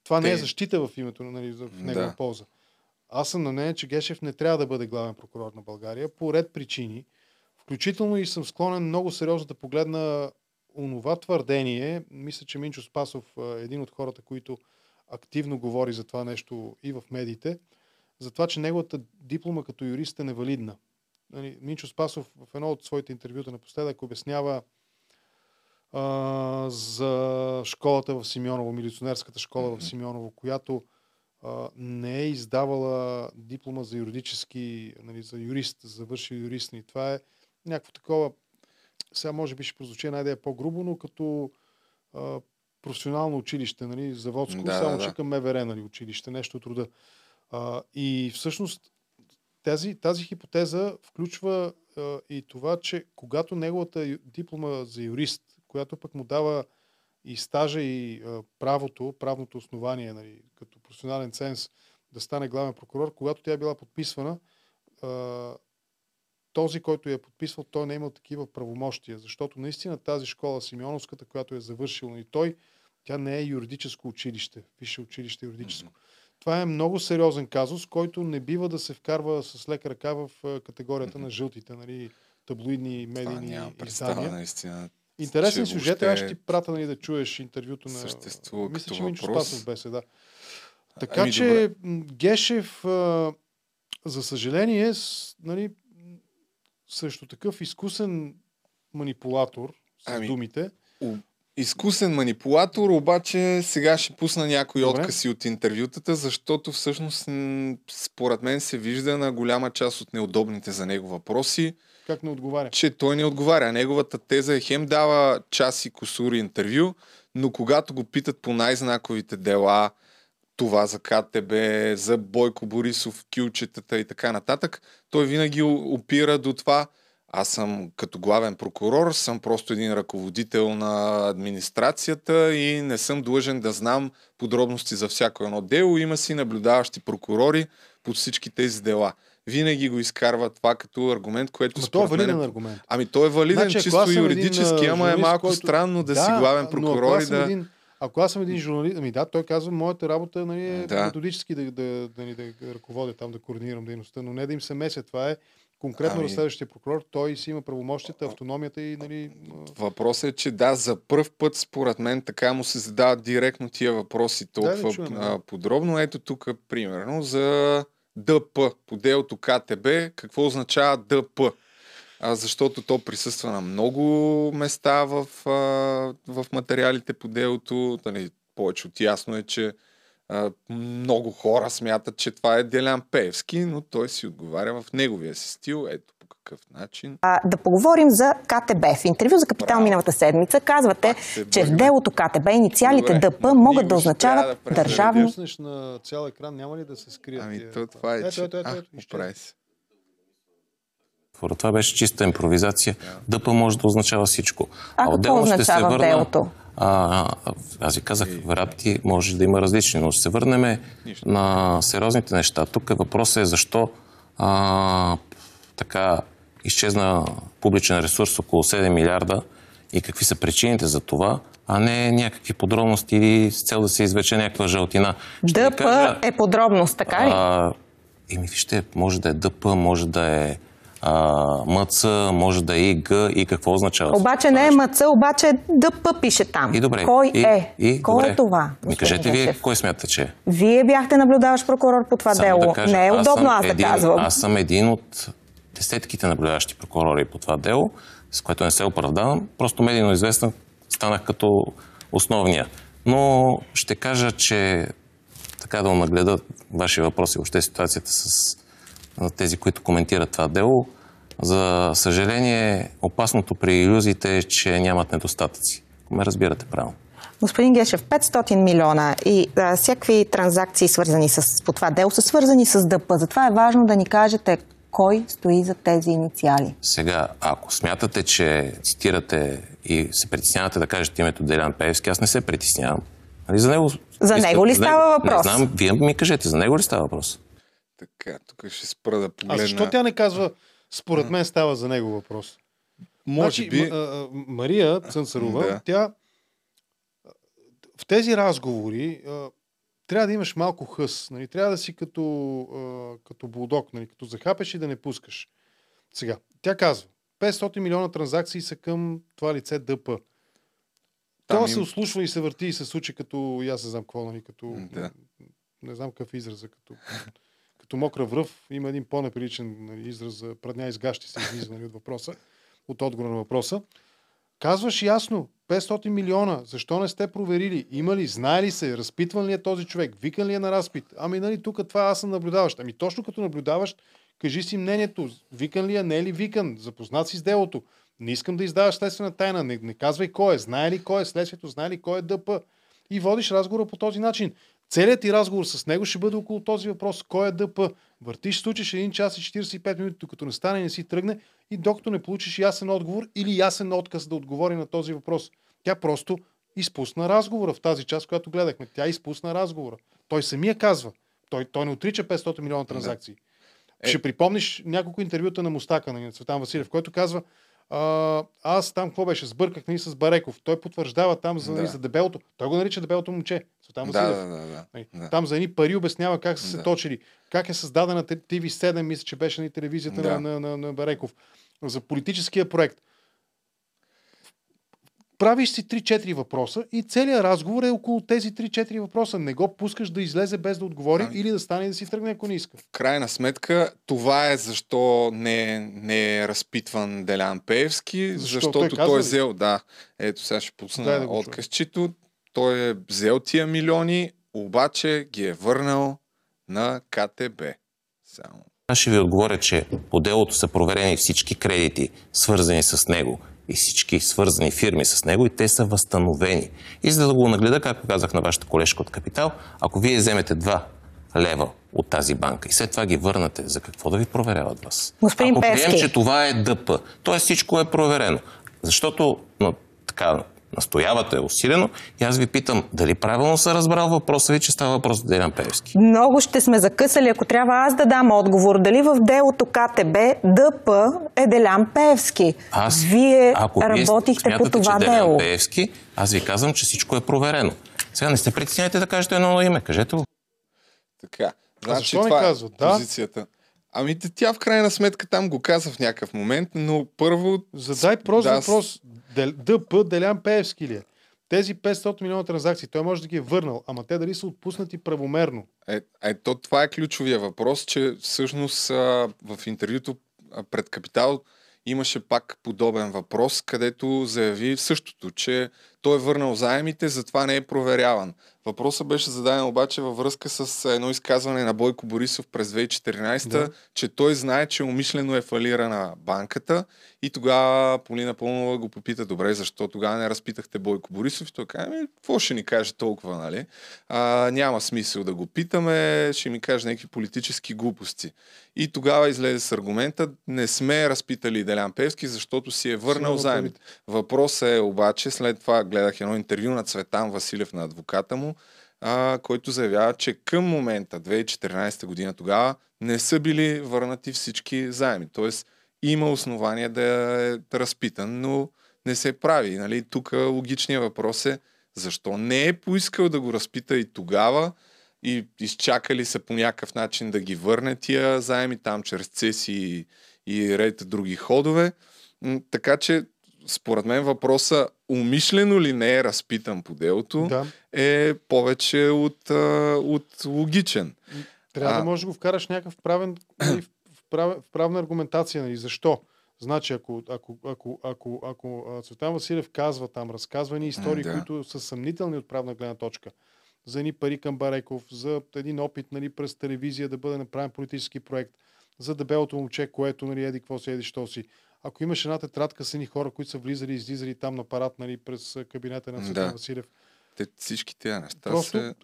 Това Те... не е защита в името нали, в негова да. полза. Аз съм на мнение, че Гешев не трябва да бъде главен прокурор на България по ред причини. Включително и съм склонен много сериозно да погледна онова твърдение, мисля, че Минчо Спасов е един от хората, които активно говори за това нещо и в медиите, за това, че неговата диплома като юрист е невалидна. Нали, Минчо Спасов в едно от своите интервюта напоследък обяснява а, за школата в Симеоново, милиционерската школа в Симеоново, която а, не е издавала диплома за юридически, нали, за юрист, за завършил юрист. И това е някакво такова сега може би ще прозвучи най-дея по-грубо, но като а, професионално училище, нали, заводско, да, само да, че към МВР, нали, училище, нещо от рода. А, и всъщност тази, тази хипотеза включва а, и това, че когато неговата диплома за юрист, която пък му дава и стажа и а, правото, правното основание, нали, като професионален ценз да стане главен прокурор, когато тя е била подписвана, а, този, който я е подписвал, той не е имал такива правомощия, защото наистина тази школа, Симеоновската, която е завършил и той, тя не е юридическо училище, висше училище юридическо. Mm-hmm. Това е много сериозен казус, който не бива да се вкарва с лека ръка в категорията mm-hmm. на жълтите, нали, таблоидни медийни издания. наистина. Интересен сюжет, аз ще ти пратя нали, да чуеш интервюто на... Съществува Мисля, че Минчо. Спасов беседа. Така Ами, че добре. Гешев, а, за съжаление, с, нали, срещу такъв изкусен манипулатор с Ами, думите, Изкусен манипулатор, обаче сега ще пусна някои Добре. откъси от интервютата, защото всъщност според мен се вижда на голяма част от неудобните за него въпроси, как не отговаря. че той не отговаря. Неговата теза е хем дава час и косури интервю, но когато го питат по най-знаковите дела, това за КТБ, за Бойко Борисов, кючетата и така нататък, той винаги опира до това, аз съм като главен прокурор, съм просто един ръководител на администрацията и не съм длъжен да знам подробности за всяко едно дело. Има си наблюдаващи прокурори под всички тези дела. Винаги го изкарва това като аргумент, което Но е според мен валиден е аргумент. Ами той е валиден Значи, чисто един, юридически, а, ама е малко който- странно да, си главен прокурор и да... Един, ако аз съм един журналист, ами да, той казва, моята работа нали, е Да. методически да, да, да, ни да, ръководя там, да координирам дейността, но не да им се меся. Това е конкретно Ами- разследващия прокурор. Той си има правомощията, автономията и нали, Въпросът е, че да, за първ път, според мен, така му се задават директно тия въпроси толкова чуем, да. подробно. Ето тук, примерно, за ДП, по делото КТБ, какво означава ДП? А, защото то присъства на много места в, а, в материалите по делото. Нали, повече от ясно е, че а, много хора смятат, че това е Делян Пеевски, но той си отговаря в неговия си стил. Ето по какъв начин. А, да поговорим за КТБ. В интервю за Капитал Браво. миналата седмица казвате, се че в делото КТБ инициалите Добре, ДП могат да означават да държавно пуснеш на цял екран, няма ли да се скрият? Ами то това е, Ето, че... ето, ето, а, ето, се. Фора. Това беше чиста импровизация. ДП може да означава всичко. А какво отделно ще означава в делото? А, а, аз ви казах, варианти може да има различни, но ще се върнем на сериозните неща. Тук въпросът е защо а, така изчезна публичен ресурс около 7 милиарда и какви са причините за това, а не някакви подробности или с цел да се извлече някаква жълтина. Ще ДП кажа- е подробност, така ли? а, еми, вижте, може да е ДП, може да е а, МЦ, може да е ИГ и какво означава? Обаче не е МЦ, обаче ДП пише там. И добре. Кой и, е? И, Кой добре. е това? Ми кажете вие, кой смятате, че е? Вие бяхте наблюдаващ прокурор по това Само дело. да кажа, не е удобно аз, един, да казвам. Аз съм един от десетките наблюдаващи прокурори по това дело, с което не се оправдавам. Просто медийно известен станах като основния. Но ще кажа, че така да нагледа вашия въпрос и въобще ситуацията с тези, които коментират това дело. За съжаление, опасното при иллюзиите е, че нямат недостатъци. Ме разбирате правилно. Господин Гешев, 500 милиона и а, всякакви транзакции, свързани с, по това дело, са свързани с ДП. Затова е важно да ни кажете кой стои за тези инициали. Сега, ако смятате, че цитирате и се притеснявате да кажете името Делян Пеевски, аз не се притеснявам. Нали, за него, За него ли става въпрос? Не знам, вие ми кажете, за него ли става въпрос? Така, тук ще спра да А погледна. защо тя не казва, според мен става за него въпрос? Може значи, би... М- а, а, Мария Цънцарова, Да. тя в тези разговори а, трябва да имаш малко хъс. Нали? Трябва да си като, а, като булдог, нали? като захапеш и да не пускаш. Сега, тя казва, 500 милиона транзакции са към това лице ДП. Това им- се ослушва и се върти и се случи като, аз не знам какво, нали, като, Да. не знам какъв израза, като, като мокра връв. Има един по-неприличен нали, израз за прадня изгащи се излиза нали, от въпроса, от отговора на въпроса. Казваш ясно, 500 милиона, защо не сте проверили? Има ли, знае ли се, разпитван ли е този човек, викан ли е на разпит? Ами нали, тук това аз съм наблюдаващ. Ами точно като наблюдаващ, кажи си мнението, викан ли е, не е ли викан, запознат си с делото. Не искам да издаваш следствена тайна, не, не казвай кой е, знае ли кой е следствието, знае ли кой е ДП. И водиш разговора по този начин. Целият ти разговор с него ще бъде около този въпрос. Кой е ДП? Въртиш, случиш 1 час и 45 минути, докато не стане не си тръгне и докато не получиш ясен отговор или ясен отказ да отговори на този въпрос. Тя просто изпусна разговора в тази част, която гледахме. Тя изпусна разговора. Той самия казва. Той, той не отрича 500 милиона транзакции. Да. Ще припомниш няколко интервюта на Мустака на Цветан Василев, който казва, а, аз там какво беше? Сбърках нали, с Бареков. Той потвърждава там за, нали, Да. за дебелото. Той го нарича дебелото момче. Цветан Да, да, да, да. Нали, да. Там за едни пари обяснява как са се Да. точили. Как е създадена Т- TV7, мисля, че беше на телевизията Да. на, на, на, на Бареков. За политическия проект. Правиш си 3-4 въпроса и целият разговор е около тези 3-4 въпроса. Не го пускаш да излезе без да отговори Ами- или да стане и да си тръгне, ако не иска. В крайна сметка, това е защо не, не е разпитван Делян Пеевски, Защо? защото Той той, е взел, да, ето сега ще пусна да откъсчето, той е взел тия милиони, обаче ги е върнал на КТБ. Само. Аз ще ви отговоря, че по делото са проверени всички кредити, свързани с него и всички свързани фирми с него и те са възстановени. И за да го нагледа, както казах на вашата колежка от Капитал, ако вие вземете 2 лева от тази банка и след това ги върнате, за какво да ви проверяват вас? Господин ако Пеевски. че това е ДП, т.е. всичко е проверено. Защото но, така, настоявате усилено и аз ви питам, дали правилно съм разбрал въпроса ви, че става въпрос за Делян Пеевски? Много ще сме закъсали, ако трябва аз да дам отговор. Дали в делото КТБ ДП е Делян Пеевски? Аз, Вие ако работихте вие по смятате, това че Делян дело. Пеевски, аз ви казвам, че всичко е проверено. Сега не сте притесняйте да кажете едно име. Кажете го. Така. Значи, не това казват? е Да. позицията. Ами тя в крайна сметка там го каза в някакъв момент, но първо... Задай прост Да, въпрос. ДП Делян Пеевски ли е? Тези 500 милиона транзакции, той може да ги е върнал, ама те дали са отпуснати правомерно? Е, е, то, това е ключовия въпрос, че всъщност а, в интервюто пред Капитал имаше пак подобен въпрос, където заяви същото, че той е върнал заемите, затова не е проверяван. Въпросът беше зададен обаче във връзка с едно изказване на Бойко Борисов през 2014, Да. че той знае, че умишлено е фалирана банката и тогава Полина Пълнова го попита, добре, защо тогава не разпитахте Бойко Борисов? И той каза, ами, какво ще ни каже толкова, нали? А, няма смисъл да го питаме, ще ми каже някакви политически глупости. И тогава излезе с аргумента, не сме разпитали Делян Певски, защото си е върнал върнал заемите. Въпросът е обаче, след това гледах едно интервю на Цветан Василев на адвоката му, а, който заявява, че към момента, 2014 година тогава, не са били върнати всички заеми. Тоест, има основание да е разпитан, но не се прави. Нали? Тук логичният въпрос е защо не е поискал да го разпита и тогава и изчакали се по някакъв начин да ги върне тия заеми там чрез цеси и, и ред други ходове. Така че, според мен въпроса умишлено ли не е разпитан по делото Да. е повече от, от логичен. Трябва А. да можеш да го вкараш някакъв правен, нали, в, в, прав, в правна аргументация. Нали. Защо? Значи, ако, ако, ако, ако, ако Цветан Василев казва там, разказва ни истории, да. които са съмнителни от правна гледна точка, за едни пари към Бареков, за един опит нали, през телевизия да бъде направен политически проект, за дебелото момче, което нали, еди какво си, еди що си. Ако имаш една тетрадка с едни хора, които са влизали и излизали там на парад нали, през кабинета на Цветан Да. Василев, Те всички тези неща Просто се...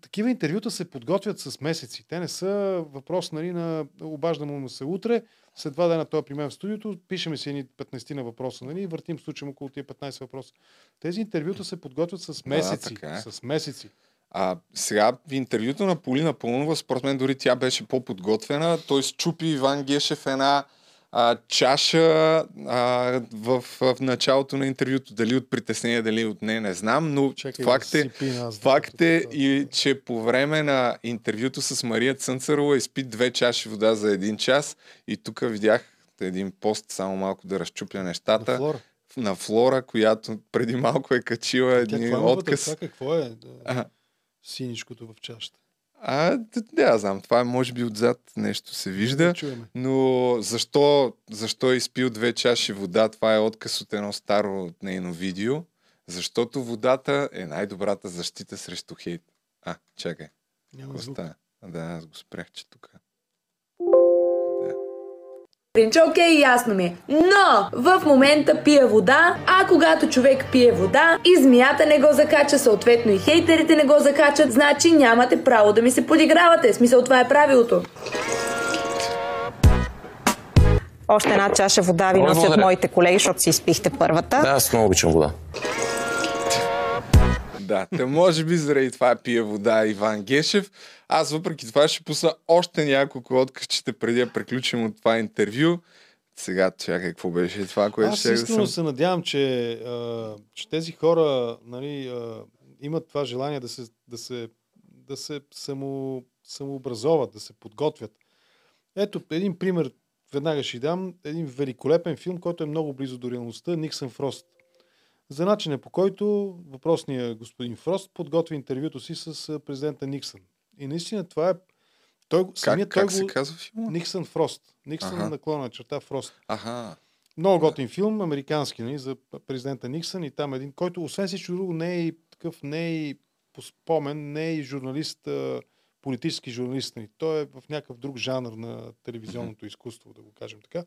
такива интервюта се подготвят с месеци. Те не са въпрос нали, на обаждаме му се утре, след два дена той е при мен в студиото, пишеме си едни 15 на въпроса нали, и въртим, случаем около тия 15 въпроса. Тези интервюта се подготвят с месеци. така е. с месеци. А сега в интервюто на Полина Пълнова, според мен дори тя беше по-подготвена. Той счупи Иван Гешев една а, чаша а, в, в началото на интервюто. Дали от притеснение, дали от не, не знам, но Чакай факт да е, да факт е и, че по време на интервюто с Мария Цънцарова изпи две чаши вода за един час и тук видях един пост, само малко да разчупя нещата. На флора. на Флора, която преди малко е качила Тя един отказ. Това какво е? Да. Синичкото в чашата. А, да, я знам, това е може би отзад нещо се вижда. Но защо, защо е изпил две чаши вода? Това е отказ от едно старо нейно видео. Защото водата е най-добрата защита срещу хейт. А, чакай. Няма звук. Да, аз го спрях, че тук. Принче, окей, ясно ми е. Но в момента пия вода, а когато човек пие вода и змията не го закача, съответно и хейтерите не го закачат, значи нямате право да ми се подигравате. В смисъл това е правилото. Още една чаша вода ви носят благодаря. моите колеги, защото си изпихте първата. Да, аз много обичам вода. Да, те може би заради това пие вода Иван Гешев. Аз въпреки това ще пусна още няколко откъсчета преди да приключим от това интервю. Сега чакай, какво беше това, което Аз ще искрено съм... се надявам, че, а, че тези хора нали, а, имат това желание да се, да се, да се само, самообразоват, да се подготвят. Ето един пример, веднага ще дам, един великолепен филм, който е много близо до реалността, Никсън Фрост. За начина по който въпросният господин Фрост подготви интервюто си с президента Никсън. И наистина това е... Той, самият как той се го... казва филма? Никсън Фрост. Никсън Аха. наклона черта Фрост. Аха. Много готин филм, американски, нали, за президента Никсън и там един, който освен всичко друго не е и такъв, не е и по спомен, не е и журналист, политически журналист. Нали. Той е в някакъв друг жанр на телевизионното изкуство, да го кажем така.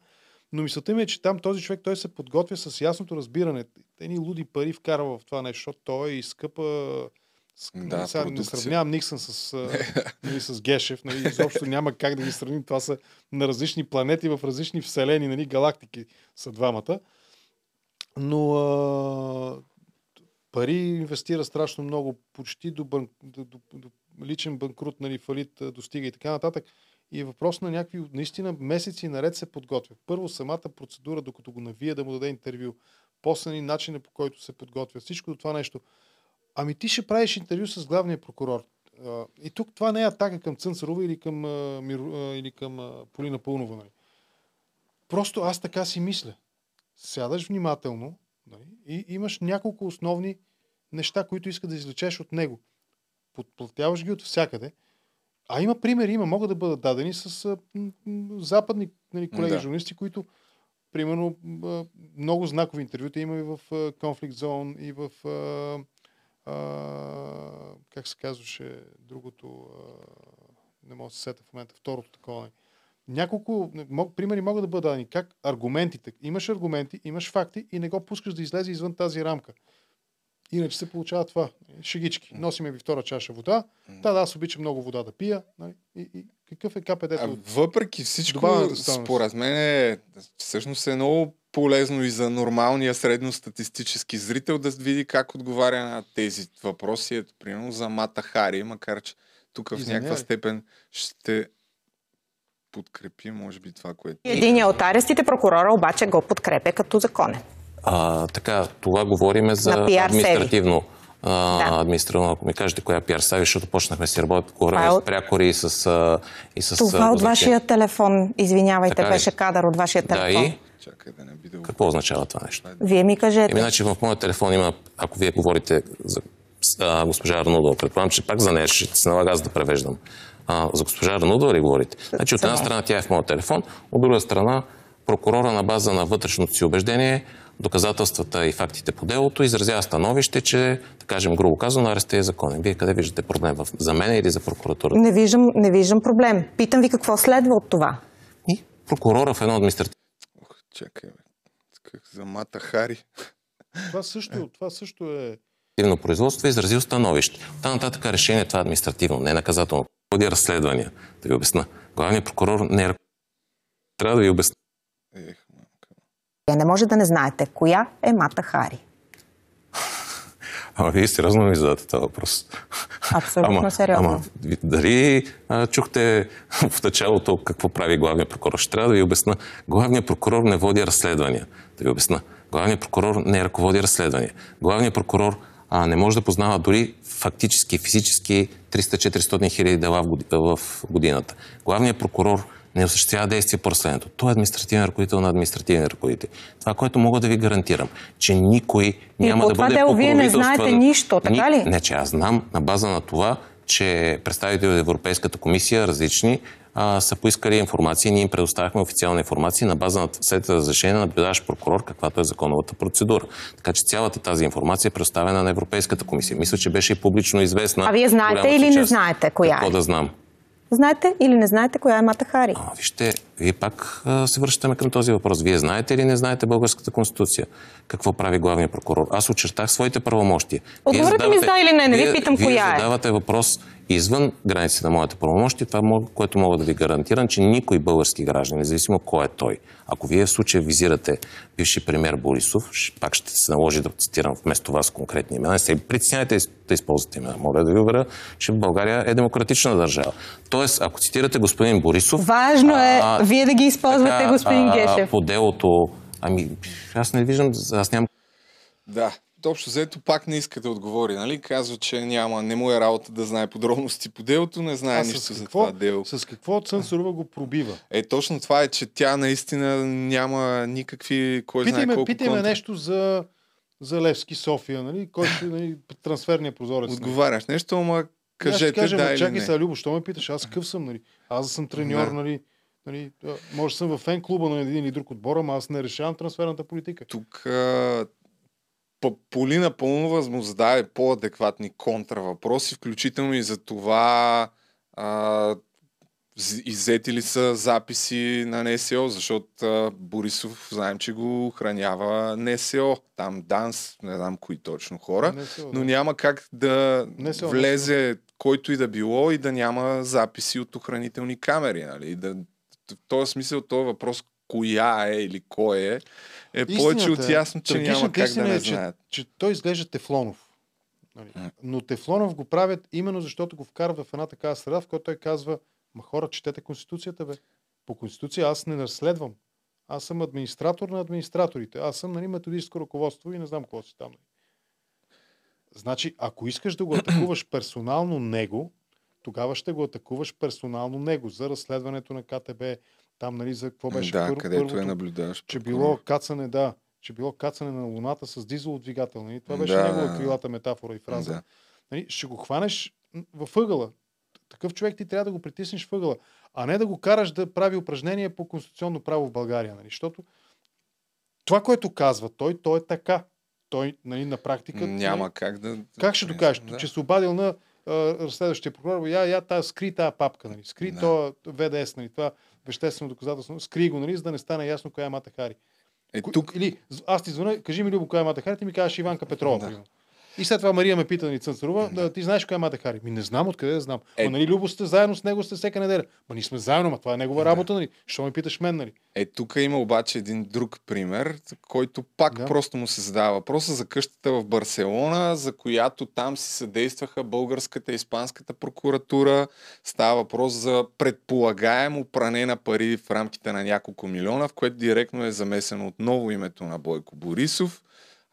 Но мисълта ми е, че там този човек той се подготвя с ясното разбиране. Едни луди пари вкарва в това нещо, защото той е и скъпа Да, сега не сравнявам Никсън с, нали, с Гешев. Нали, изобщо няма как да ги сравним. Това са на различни планети, в различни вселени, нали, галактики са двамата. Но а, пари инвестира страшно много, почти до, бан, до, до, до личен банкрут, нали, фалит достига и така нататък. И е въпрос на някакви, наистина, месеци наред се подготвя. Първо самата процедура, докато го навие да му даде интервю, после нали, начина по който се подготвя, всичко това нещо. Ами ти ще правиш интервю с главния прокурор. И тук това не е атака към Цънцарова или към, или към Полина Пълнова. Нали. Просто аз така си мисля. Сядаш внимателно нали, и имаш няколко основни неща, които иска да извлечеш от него. Подплатяваш ги от всякъде. А има примери, има, могат да бъдат дадени с а, м, м, западни нали, колеги Да. журналисти, които примерно а, много знакови интервюта има и в а, Conflict Zone, и в а, а, как се казваше другото, а, не мога да се сета в момента, второто такова. нали. Няколко мог, примери могат да бъдат дадени. Как аргументите. Имаш аргументи, имаш факти и не го пускаш да излезе извън тази рамка. Иначе се получава това. Шегички. Носиме ви втора чаша вода. Да, да, аз обичам много вода да пия. нали, И, и какъв е КПД-то? А, въпреки всичко, според мен е, всъщност е много полезно и за нормалния средностатистически зрител да види как отговаря на тези въпроси. Ето, примерно за Мата Хари, макар че тук в някаква степен ще подкрепи, може би, това, което... Единият от арестите прокурора обаче го подкрепя като законен. А, така, това говориме за административно. А, Да. административно, ако ми кажете коя пиар сайт, защото почнахме си работят по време е с прякори и с, а, и с Това а, от вашия телефон, извинявайте, Така ли? беше кадър от вашия Да, телефон. и Чакай да не би да какво означава това нещо? Вие ми кажете. Еми, значи в моя телефон има, ако вие говорите за а, госпожа Арнудова, предполагам, че пак за нея ще се налага аз да превеждам. А, за госпожа Арнудова ли говорите? Значи от една страна тя е в моя телефон, от друга страна прокурора на база на вътрешното си убеждение, доказателствата и фактите по делото изразява становище, че, да кажем грубо казано, арестът е законен. Вие къде виждате проблем? За мен или за прокуратурата? Не виждам, не виждам проблем. Питам ви какво следва от това. И прокурора в едно административно Ох, чакай, бе. Как за Мата Хари. Това също, това също е... административно производство е изразил становище. Та нататък решение това е административно, не е наказателно. Води разследвания. Да ви обясна. Главният прокурор не е... Трябва да ви обясня. Ех, Вие не може да не знаете коя е Мата Хари. Ама вие сериозно ми задавате този въпрос. Абсолютно сериозно. Ама, дали а, чухте в началото какво прави главният прокурор? Ще трябва да ви обясна. Главният прокурор не води разследвания. Да ви обясна. Главният прокурор не ръководи разследвания. Главният прокурор а, не може да познава дори фактически, физически 300-400 хиляди дела в годината. Главният прокурор не осъществява действия по разследването. Той е административен ръководител на административен ръководител. Това, което мога да ви гарантирам, че никой няма по да бъде дело вие не знаете нищо, така ли? Не, че аз знам на база на това, че представители от Европейската комисия, различни, а, са поискали информация и ние им предоставяхме официална информация на база на след разрешение на наблюдаващ прокурор, каквато е законовата процедура. Така че цялата тази информация е предоставена на Европейската комисия. Мисля, че беше и публично известна. А вие знаете или не част. знаете коя Какво е? да знам? Знаете или не знаете коя е Мата Хари? А, вижте, вие пак а, се връщаме към този въпрос. Вие знаете или не знаете българската конституция? Какво прави главният прокурор? Аз очертах своите правомощия. Вие Отговорете ми с да или не, не ви вие- питам вие коя е. задавате въпрос извън границите на моята правомощи, това, мога- което мога да ви гарантирам, че никой български граждан, независимо кой е той, ако вие в случая визирате бивши премьер Борисов, пак ще се наложи да цитирам вместо вас конкретни имена, не се притеснявайте да из- да използвате имена. Моля да ви уверя, че България е демократична държава. Тоест, ако цитирате господин Борисов, Важно е а, вие да ги използвате, така, господин а, Гешев. По делото, ами, аз не виждам, аз нямам Да, общо взето пак не иска да отговори, нали? Казва, че няма, не му е работа да знае подробности по делото, не знае А нищо с за какво, това дело. с какво Цънцарова го пробива? Е, точно това е, че тя наистина няма никакви, кой знае Питай ме, колко питай ме контра. нещо за, за Левски София, нали? Кой ще, нали, трансферния прозорец. нали? Отговаряш нещо, ама Аз ще кажете кажа, да да, или чакай не. сега, Любо, що ме питаш? Аз къв съм, нали? Аз съм треньор, Да. нали? нали? Може съм в фен клуба на един или друг отбор, ама аз не решавам трансферната политика. Тук а, Полина Пълнова му зададе по-адекватни контравъпроси, включително и за това а, иззети ли са записи на НСО, защото а, Борисов знаем, че го охранява НСО. Там ДАНС, не знам кои точно хора, НСО, но да. няма как да НСО, влезе който и да било и да няма записи от охранителни камери. Нали? Да, в този смисъл, този въпрос коя е или кой е, е повече от е, ясно, че няма как да не е, че, знаят. че той изглежда Тефлонов. Нали? Но Тефлонов го правят именно защото го вкарват в една такава среда, в която той казва, ма хора, четете Конституцията, бе. По Конституция аз не разследвам. Аз съм администратор на администраторите. Аз съм нали, методическо ръководство и не знам какво си там. нали. Значи, ако искаш да го атакуваш персонално него, тогава ще го атакуваш персонално него за разследването на КТБ, там, нали, за какво беше да, пър- където е първото, наблюдаващ. че прокурор. било кацане, да, че било кацане на Луната с дизелов двигател. Нали? Това беше Да, негова крилата метафора и фраза. Да. Нали? Ще го хванеш във ъгъла. Такъв човек ти трябва да го притиснеш в ъгъла, а не да го караш да прави упражнения по конституционно право в България. Нали? Защото това, което казва той, то е така. Той нали, на практика... Няма нали, как да... как ще докажеш? Да. Че се обадил на разследващия прокурор, я, я, та, скри тази папка, нали? скри Да. то ВДС, нали? това веществено доказателство, скри го, нали? за да не стане ясно коя е Мата Хари. Е, тук Или аз ти звъня, кажи ми Любо, коя е Мата Хари, ти ми кажеш Иванка Петрова. Да. И след това Мария ме пита, нали, Цънцарова, да. ти знаеш коя е Мата Хари? Ми не знам откъде да знам. Е. Е... нали, Любо сте заедно с него сте всека неделя. Ма ние сме заедно, ма това е негова работа, нали? Що ме питаш мен, нали? Е, тук има обаче един друг пример, който пак да. просто му се задава въпроса за къщата в Барселона, за която там си съдействаха българската и испанската прокуратура. Става въпрос за предполагаемо пране на пари в рамките на няколко милиона, в което директно е замесено отново името на Бойко Борисов.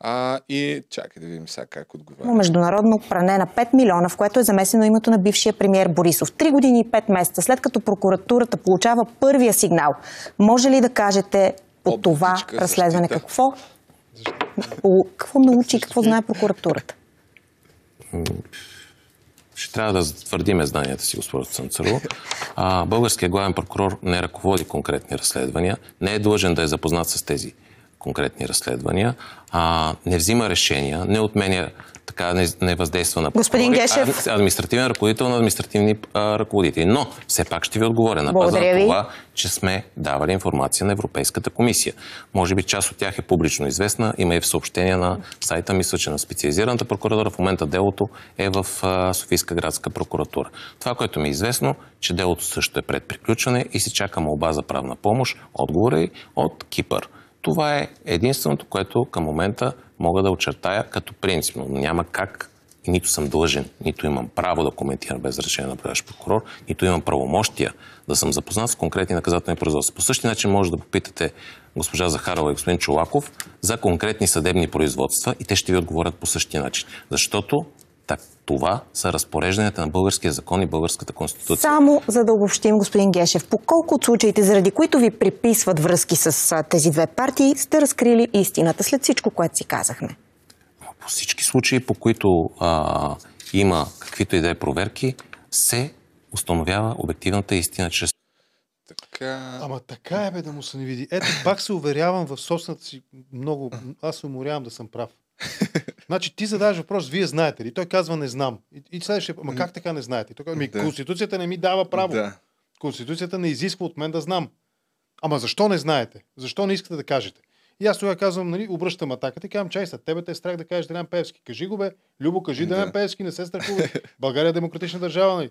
А, и чакай да видим сега как отговаря. Международно пране на 5 милиона, в което е замесено името на бившия премьер Борисов. Три години и 5 месеца след като прокуратурата получава първия сигнал, може ли да кажете по това разследване защита. какво? По- Какво научи и какво знае прокуратурата? ще трябва да затвърдиме знанията си, госпожо Цънцарова. А, българският главен прокурор не ръководи конкретни разследвания, не е длъжен да е запознат с тези конкретни разследвания, а, не взима решения, не отменя така не, не въздейства на Господин прокурори, Гешев. административен ръководител на административни а, ръководители. Но все пак ще ви отговоря на база на това, че сме давали информация на Европейската комисия. Може би част от тях е публично известна. Има и в съобщения на сайта, мисля, че на специализираната прокуратура. В момента делото е в а, Софийска градска прокуратура. Това, което ми е известно, че делото също е пред приключване и се чака молба за правна помощ. Отговора е от Кипър. Това е единственото, което към момента мога да очертая като принципно. Няма как нито съм длъжен, нито имам право да коментирам без решение на наблюдаващ прокурор, нито имам правомощия да съм запознат с конкретни наказателни производства. По същия начин може да попитате госпожа Захарова и господин Чолаков за конкретни съдебни производства и те ще ви отговорят по същия начин. Защото това са разпорежданията на българския закон и българската конституция. Само за да обобщим, господин Гешев, по колко от случаите, заради които ви приписват връзки с тези две партии, сте разкрили истината след всичко, което си казахме? По всички случаи, по които а, има каквито и да е проверки, се установява обективната истина чрез Така... Ама така е бе да му се не види. Ето, пак се уверявам в собствената си много... Аз се уморявам да съм прав. Значи ти задаваш въпрос, вие знаете ли? Той казва не знам. И, и следващия, ама как така не знаете? И Той казва, ми, Да. Конституцията не ми дава право. Да. Конституцията не изисква от мен да знам. Ама защо не знаете? Защо не искате да кажете? И аз тогава казвам, нали, обръщам атаката и казвам, чай са, тебе те е страх да кажеш Делян Певски. Кажи го бе, Любо, кажи Да. Делян Певски, не се страхувай. България е демократична държава, нали?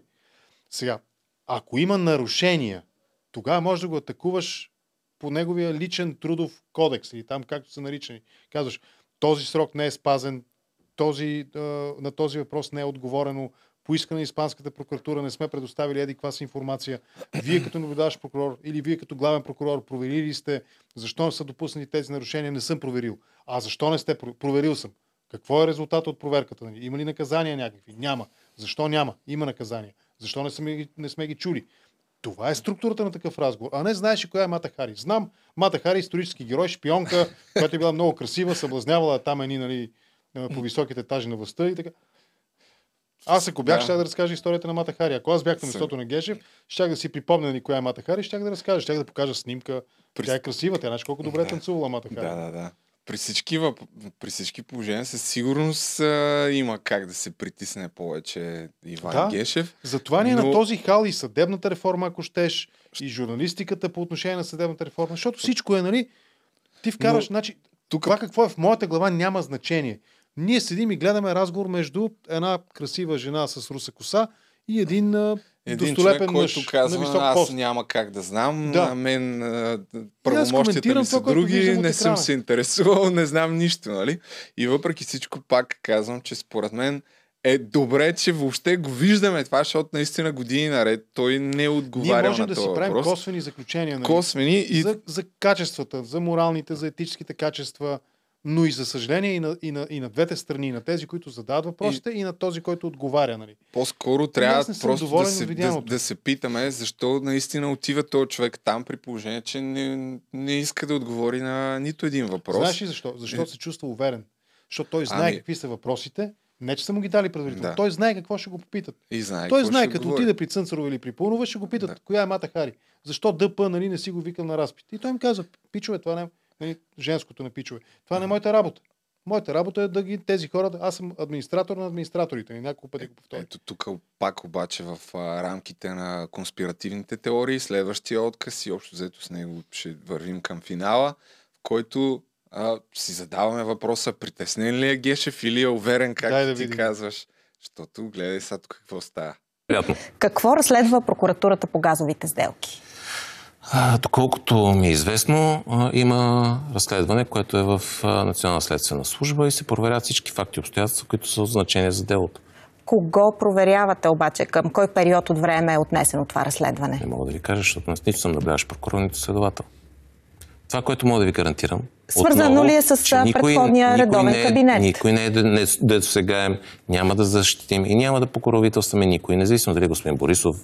Сега, ако има нарушения, тогава можеш да го атакуваш по неговия личен трудов кодекс или там както са наричани. Казваш, този срок не е спазен, този, на този въпрос не е отговорено, по искане на Испанската прокуратура не сме предоставили еди си информация. Вие като наблюдаващ прокурор или вие като главен прокурор проверили ли сте защо не са допуснати тези нарушения? Не съм проверил. А защо не сте? про- Проверил съм. Какво е резултат от проверката? нали? Има ли наказания някакви? Няма. Защо няма? Има наказания. Защо не сме, не сме ги чули? Това е структурата на такъв разговор. А не знаеш ли коя е Мата Хари. Знам Мата Хари, исторически герой, шпионка, която е била много красива, съблазнявала там едни нали, е, по високите етажи на властта и така. Аз ако бях, Да. ще да разкажа историята на Мата Хари. Ако аз бях на местото на Гешев, щях да си припомня нали, коя е Мата Хари, щях да разкажа, щях да покажа снимка. При- Тя е красива, тя знаеш колко добре е Да. танцувала Мата Хари. Да, да, да. При всички, въп... при всички положения със сигурност а, има как да се притисне повече Иван Да. Гешев. Затова ни е на Но- този хал и съдебната реформа, ако щеш, и журналистиката по отношение на съдебната реформа, защото всичко е, нали, ти вкараш, Но значи, тук- това какво е в моята глава няма значение. Ние седим и гледаме разговор между една красива жена с руса коса и един, Един човек, мъж който казва, на висок аз пост. няма как да знам, Да. на мен правомощията ми са това, други, не съм се интересувал, не знам нищо, нали? И въпреки всичко пак казвам, че според мен е добре, че въобще го виждаме това, защото наистина години наред той не Ние отговаря можем на да си правим въпрос. косвени заключения. Нали? Косвени и за, за качествата, за моралните, за етическите качества, но и за съжаление и на, и на, и на двете страни, и на тези, които задават въпросите, и, и на този, който отговаря. Нали. По-скоро трябва просто да се, да, да се питаме защо наистина отива този човек там при положение, че не, не иска да отговори на нито един въпрос. Знаеш ли защо? Защото се чувства уверен. Защото той знае Ами- какви са въпросите. Не, че са му ги дали предварително. Да. Той знае какво ще го попитат. И знае той знае, като говори. отиде при Цънцарова или при Пунова, ще го питат, Да. коя е Мата Хари. Защо ДП нали, не си го викам на разпит? И той им казва, пичове, това не нали, женското на пичове. Това не е моята работа. Моята работа е да ги тези хора, да- аз съм администратор на администраторите. И няколко пъти го повторя. Ето тук пак обаче в а, рамките на конспиративните теории, следващия отказ и общо взето с него ще вървим към финала, в който а, си задаваме въпроса, притеснен ли е Гешев или е уверен, как Дай да ти видим. казваш. Защото гледай сега тук какво става. Приятно. Какво разследва прокуратурата по газовите сделки? А, доколкото ми е известно, а, има разследване, което е в Национална следствена служба и се проверяват всички факти и обстоятелства, които са от значение за делото. Кого проверявате обаче? Към кой период от време е отнесено това разследване? Не мога да ви кажа, защото аз нито съм наблюдаващ прокурор, нито следовател. Това, което мога да ви гарантирам. Свързано отново, ли е с, а, предходния редовен не е, кабинет? Никой не е де- не- дето сега няма да защитим и няма да покровителстваме никой, независимо дали е господин Борисов,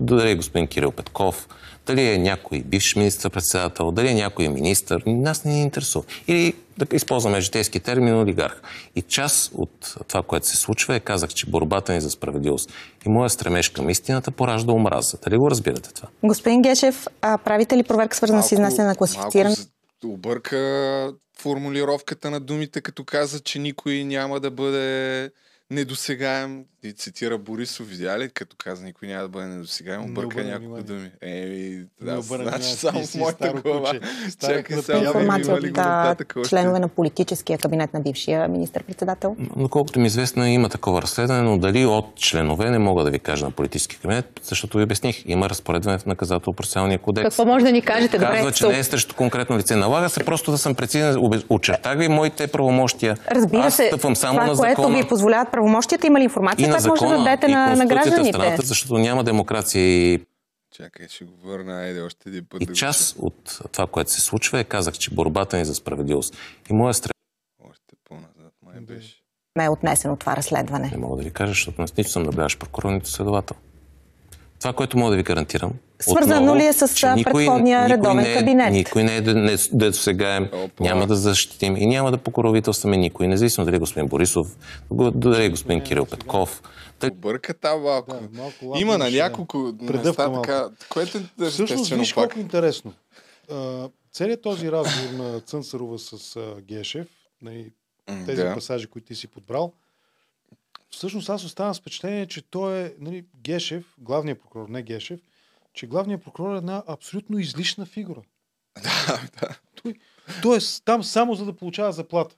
дали е господин Кирил Петков, дали е някой бивш министър-председател, дали е някой министър, нас не ни интересува. Или да използваме житейски термин олигарх. И част от това, което се случва е, казах, че борбата ни за справедливост и моя стремеж към истината поражда омраза. Дали го разбирате това? Господин Гешев, а правите ли проверка свързана с изнасяне на класифициран? малко обърка формулировката на думите, като каза, че никой няма да бъде недосегаем. И цитира Борисов, видя ли, като каза, никой няма да бъде недосегаем, Не обърка няколко думи. Еми, да, обърна значи само ти в моята глава. Чакай сега, Информация от го а, нататък още? членове на политическия кабинет на бившия министр-председател? Доколкото ми е известно, има такова разследване, но дали от членове не мога да ви кажа на политически кабинет, защото ви обясних. Има разпоредване в наказателно-процесуалния кодекс. Какво може да ни кажете? Добре, Казва, че стоп. не е срещу конкретно лице. Налага се просто да съм прецизен. Очертах ви моите правомощия. Разбира Аз се, стъпвам само това, на което закона. ви позволяват правомощията, има ли информация, на може да закона, дадете и на, на гражданите? страната, защото няма демокрация и, Чакай, ще го върна, айде още един път. и да го част от това, което се случва е, казах, че борбата ни за справедливост и моя чуя. Още по-назад, май беше. Ме е отнесено това разследване. не мога да ви кажа, защото аз нито съм наблюдаващ прокурор, нито следовател. Това, което мога да ви гарантирам. Свързано отново, ли е с, а, предходния редовен не е, кабинет? Никой не е дето сега е, няма да защитим и няма да покровителстваме никой, независимо дали е господин Борисов, дали е господин Кирил Петков. Дали... Обърка там малко. Да, малко Има на няколко малко. така, което е Всъщност, естествено виж пак. колко интересно. Целият този разговор на Цънцарова с Гешев, нали, тези да. пасажи, които ти си подбрал, всъщност аз оставам с впечатление, че той е нали, Гешев, главният прокурор, не Гешев, че главният прокурор е една абсолютно излишна фигура. да, да. Той, той е там само за да получава заплата.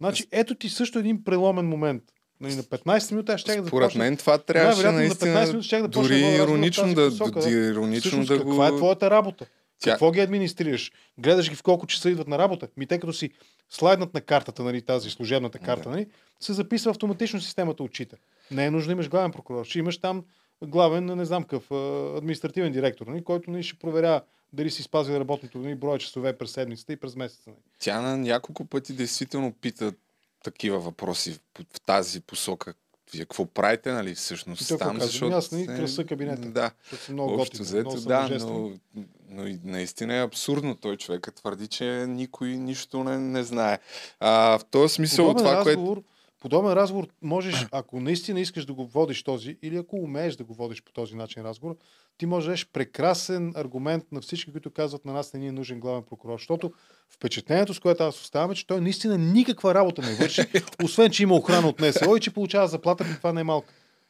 Значи, ето ти също един преломен момент. Нали, на 15 минути аз щях да Според мен това трябваше Най-вероятно на 15 наистина минути щях да дори иронично да, посока, да, иронично Всъщност, да каква го... е твоята работа? Тя- Какво ги администрираш? Гледаш ги в колко часа идват на работа? Ми те като си слайднат на картата, нали, тази служебната карта, нали, се записва автоматично системата отчита. Не е нужно да имаш главен прокурор. Ще имаш там главен, не знам какъв, административен директор, нали, който нали, ще проверя дали си спазил работното нали, броя часове през седмицата и през месеца. Нали. Тя на няколко пъти действително пита такива въпроси в тази посока. Вие какво правите, нали, всъщност И там, казва? защото... Аз, нали, е, краса кабинета, Да. защото съм много Общо готин, взето, много да, но, но и наистина е абсурдно. Той човека твърди, че никой нищо не, не знае. А, в този смисъл, подобен това, което... подобен разговор можеш, ако наистина искаш да го водиш този, или ако умееш да го водиш по този начин разговор, ти можеш прекрасен аргумент на всички, които казват на нас не ни е нужен главен прокурор. Защото впечатлението, с което аз оставам е, че той наистина никаква работа не върши, освен, че има охрана от НСО и че получава заплата, и това не е малко.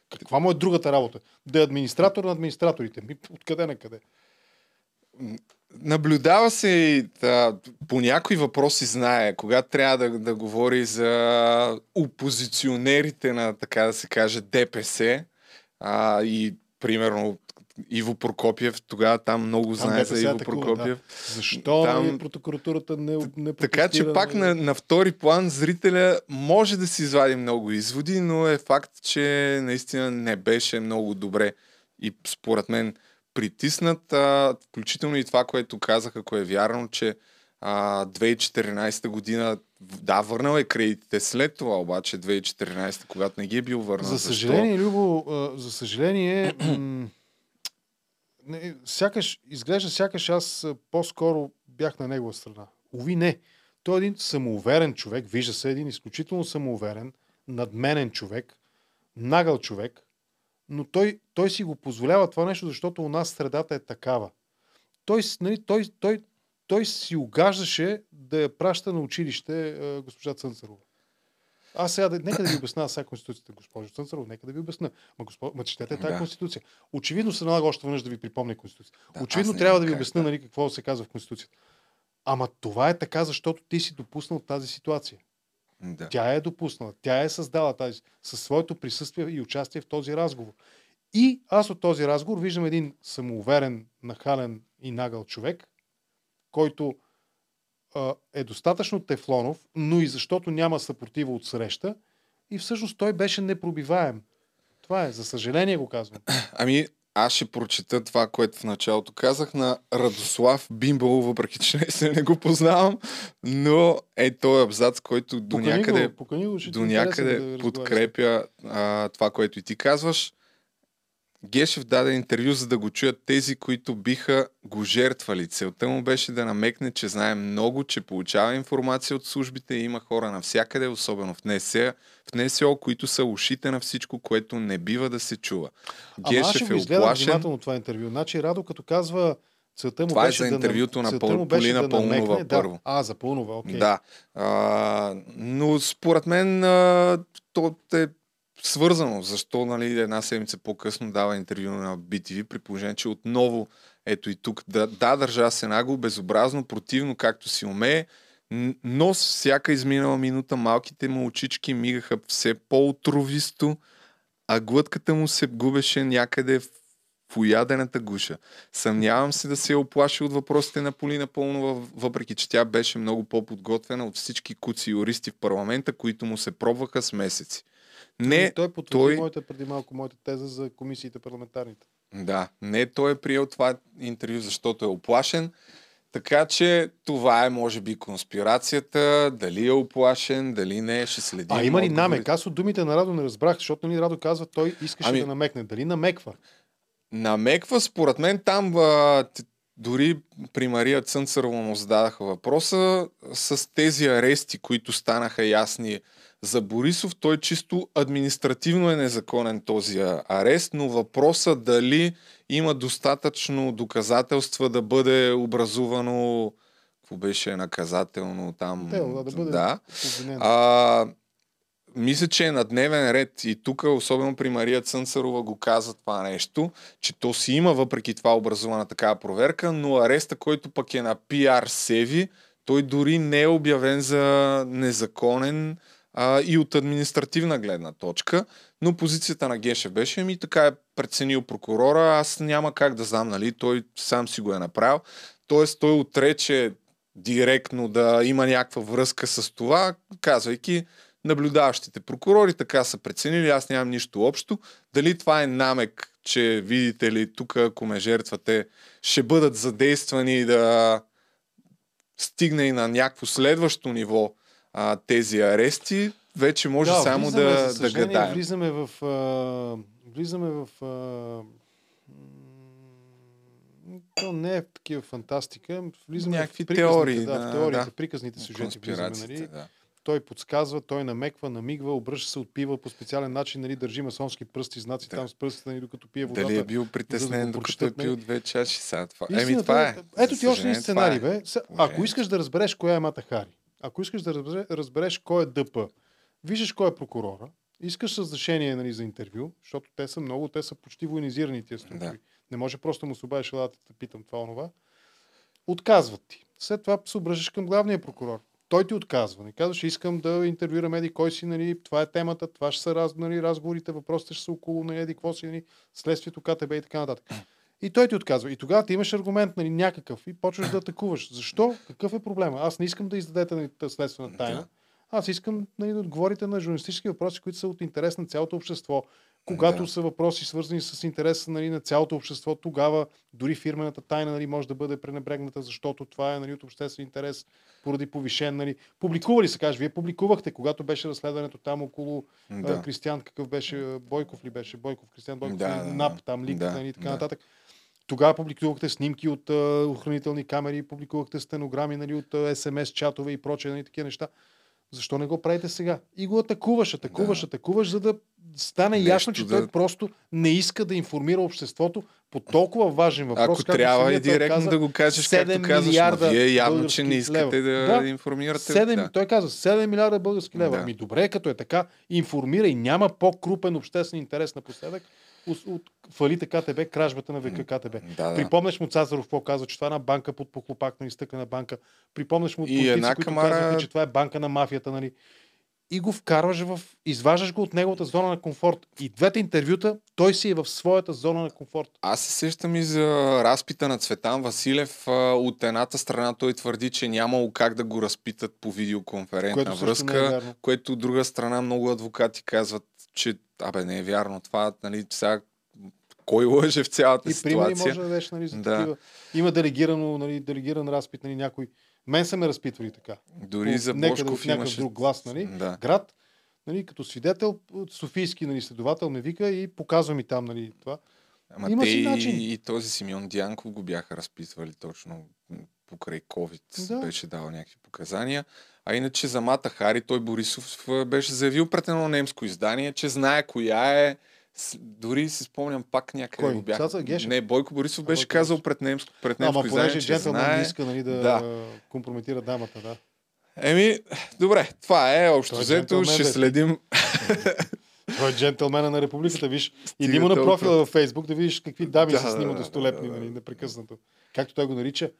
Каква му е другата работа? Да е администратор на администраторите. Ми, откъде на къде? Наблюдава се и да, по някои въпроси знае, кога трябва да, да говори за опозиционерите на, така да се каже, ДПС а, и примерно Иво Прокопиев, тогава там много Там знае за Иво атакува, Прокопиев. Да. Защо Там- там... прокуратурата не, не Така че пак на, на втори план зрителя може да си извади много изводи, но е факт, че наистина не беше много добре и според мен притиснат, а, включително и това, което казах, ако е вярно, че а, 2014 година, да, върнал е кредитите след това, обаче 2014, когато не ги е бил върнал. За съжаление, Любо, а, за съжаление, не, сякаш, изглежда сякаш аз по-скоро бях на негова страна. Ови не. Той е един самоуверен човек, вижда се един изключително самоуверен, надменен човек, нагъл човек, но той, той си го позволява това нещо, защото у нас средата е такава. Той, нали, той, той, той си угаждаше да я праща на училище а, госпожа Цънцарова. Аз сега, нека да ви обясна сега Конституцията, госпожо Цънцарова, нека да ви обясна. Ма, госпо, ма четете тази Да. Конституция. Очевидно се налага още веднъж да ви припомня Конституцията. Да, Очевидно трябва да ви как, обясня да. нали, какво се казва в Конституцията. Ама това е така, защото ти си допуснал тази ситуация. Да. Тя е допуснала. Тя е създала тази със своето присъствие и участие в този разговор. И аз от този разговор виждам един самоуверен, нахален и нагъл човек, който а, е достатъчно тефлонов, но и защото няма съпротива от среща. И всъщност той беше непробиваем. Това е, за съжаление го казвам. Ами, аз ще прочета това, което в началото казах на Радослав Бимбал, въпреки че наистина не го познавам, но е този абзац, който до Покани някъде, го, покани го, до е някъде да подкрепя а, това, което и ти казваш. Гешев даде интервю, за да го чуят тези, които биха го жертвали. Целта му беше да намекне, че знае много, че получава информация от службите и има хора навсякъде, особено в НСО, в НСО, които са ушите на всичко, което не бива да се чува. Ама Гешев е оплашен. това интервю. Значи Радо като казва целта му Това е беше за да интервюто нам- на Пол- Полина да Пълнова намекне, първо. Да. А, за Пълнова, окей. Да. А, но според мен а, то е свързано. Защо нали, една седмица по-късно дава интервю на BTV, при положение, че отново ето и тук да, да държа се нагло, безобразно, противно, както си умее, но с всяка изминала минута малките му очички мигаха все по-отровисто, а глътката му се губеше някъде в в уядената гуша. Съмнявам се да се е оплашил от въпросите на Полина Пълнова, въпреки че тя беше много по-подготвена от всички куци юристи в парламента, които му се пробваха с месеци. Не, той потвърди той- моята преди малко моята теза за комисиите парламентарните. да, не той е приел това интервю, защото е оплашен. Така че това е, може би, конспирацията. Дали е оплашен, дали не, ще следим. А има ли намек? Аз от думите на Радо не разбрах, защото нали Радо казва, той искаше Ами- да намекне. Дали намеква? Намеква, според мен, там а, дори при Мария Цънцарова му зададаха въпроса с тези арести, които станаха ясни за Борисов. Той чисто административно е незаконен този арест, но въпроса дали има достатъчно доказателства да бъде образувано какво беше наказателно там. Дело, да, да бъде да. обвинен. А, мисля, че е на дневен ред и тук, особено при Мария Цънцарова, го каза това нещо, че то си има въпреки това образувана такава проверка, но ареста, който пък е на PR Севи, той дори не е обявен за незаконен а, и от административна гледна точка, но позицията на Гешев беше ми така е преценил прокурора, аз няма как да знам, нали, той сам си го е направил. Тоест той отрече директно да има някаква връзка с това, казвайки наблюдаващите прокурори така са преценили, аз нямам нищо общо. Дали това е намек, че видите ли, тук ако ме жертвате, ще бъдат задействани да стигне и на някакво следващо ниво а, тези арести, вече може да, само влизаме, да, за да гадаем. Влизаме в... А, влизаме в... А, то не е такива фантастика. Влизаме Някакви в приказните, теории, Да, да, в теориите, да. приказните сюжети влизаме, нали? да. Той подсказва, той намеква, намигва, обръща се, отпива по специален начин, нали, държи масонски пръсти, знаци Да. там с пръстите, нали, докато пие водата. Дали е бил да притеснен, го докато е пил нали? две чаши сега? Това. Еми, Истината това е. Ето За ти още един сценарий, е. бе. Ако искаш да разбереш коя е Мата Хари, ако искаш да разбереш, разбереш кой е ДП, виждаш кой е прокурора, искаш разрешение нали, за интервю, защото те са много, те са почти военизирани тия структури. Да. Не може просто му се обадиш, да те питам това, онова. Отказват ти. След това се обръщаш към главния прокурор. Той ти отказва. Не казваш, искам да интервюирам еди кой си, нали, това е темата, това ще са раз, нали, разговорите, въпросите ще са около нали, еди какво си, нали, следствието, КТБ и така нататък. И той ти отказва. И тогава ти имаш аргумент, нали, някакъв и почваш да атакуваш. Защо? Какъв е проблема? Аз не искам да издадете нали, следствена тайна. Аз искам нали, да отговорите на журналистически въпроси, които са от интерес на цялото общество. Когато Да. са въпроси свързани с интереса нали, на цялото общество, тогава дори фирмената тайна нали, може да бъде пренебрегната, защото това е нали, от обществен интерес поради повишен. Нали. Публикували се, каже, вие публикувахте, когато беше разследването там около да. Да. Кристиан, какъв беше, а, Бойков ли беше, Бойков, Кристиан Бойков, Да, да, да, НАП, там лик, да, нали, и така да. нататък. Тогава публикувахте снимки от а, охранителни камери, публикувахте стенограми нали, от СМС чатове и прочее, нали, такива неща. Защо не го правите сега? И го атакуваш, атакуваш, Да. атакуваш, за да стане Нещо ясно, че да- той просто не иска да информира обществото по толкова важен въпрос. Ако трябва и директно каза, да го кажеш, 7 както казваш, но вие явно, че не искате лева. да, Да. информирате. 7, да. Той каза 7 милиарда български лева. Да. Ами добре, като е така, информирай. Няма по-крупен обществен интерес напоследък от, фалите КТБ, кражбата на века КТБ. Да, да. Припомняш му Цазаров какво казва, че това е една банка под похлопак на изтъкана банка. Припомняш му от И политици, една които камара- казваха, че това е банка на мафията. Нали? И го вкарваш в... Изваждаш го от неговата зона на комфорт. И двете интервюта, той си е в своята зона на комфорт. Аз се сещам и за разпита на Цветан Василев. От едната страна той твърди, че нямало как да го разпитат по видеоконферентна Което връзка, е вярно. което от друга страна много адвокати казват, че абе не е вярно това, нали, сега кой лъже в цялата И примери ситуация. може да дадеш нали, за Да. такива. Има делегирано, нали, делегиран разпит, нали, някой. Мен са ме разпитвали така. Дори за някъде Бошков някакъв имаше... друг глас, нали? Да. Град, нали, като свидетел, Софийски нали, следовател ме вика и показва ми там нали, това. Ама Има те си и, начин. и този Симеон Дянков го бяха разпитвали точно покрай COVID. Да. Беше дал някакви показания. А иначе за Мата Хари, той Борисов а, беше заявил пред едно немско издание, че знае коя е. Дори си спомням пак някъде Кой? го. Цаца Гешев? Не, Бойко Борисов А, беше Бойко казал пред немско, пред немско Ама издание, понеже че джентълмен знае. не иска нали, да, Да. компрометира дамата, да. Еми, добре, това е общо е взето. Ще бе. следим. Той е джентълмена на републиката, виж. Иди му на толкова. профила във Фейсбук да видиш какви дами Да, се снимат да, достолепни, да, да. нали, непрекъснато. Както той го нарича,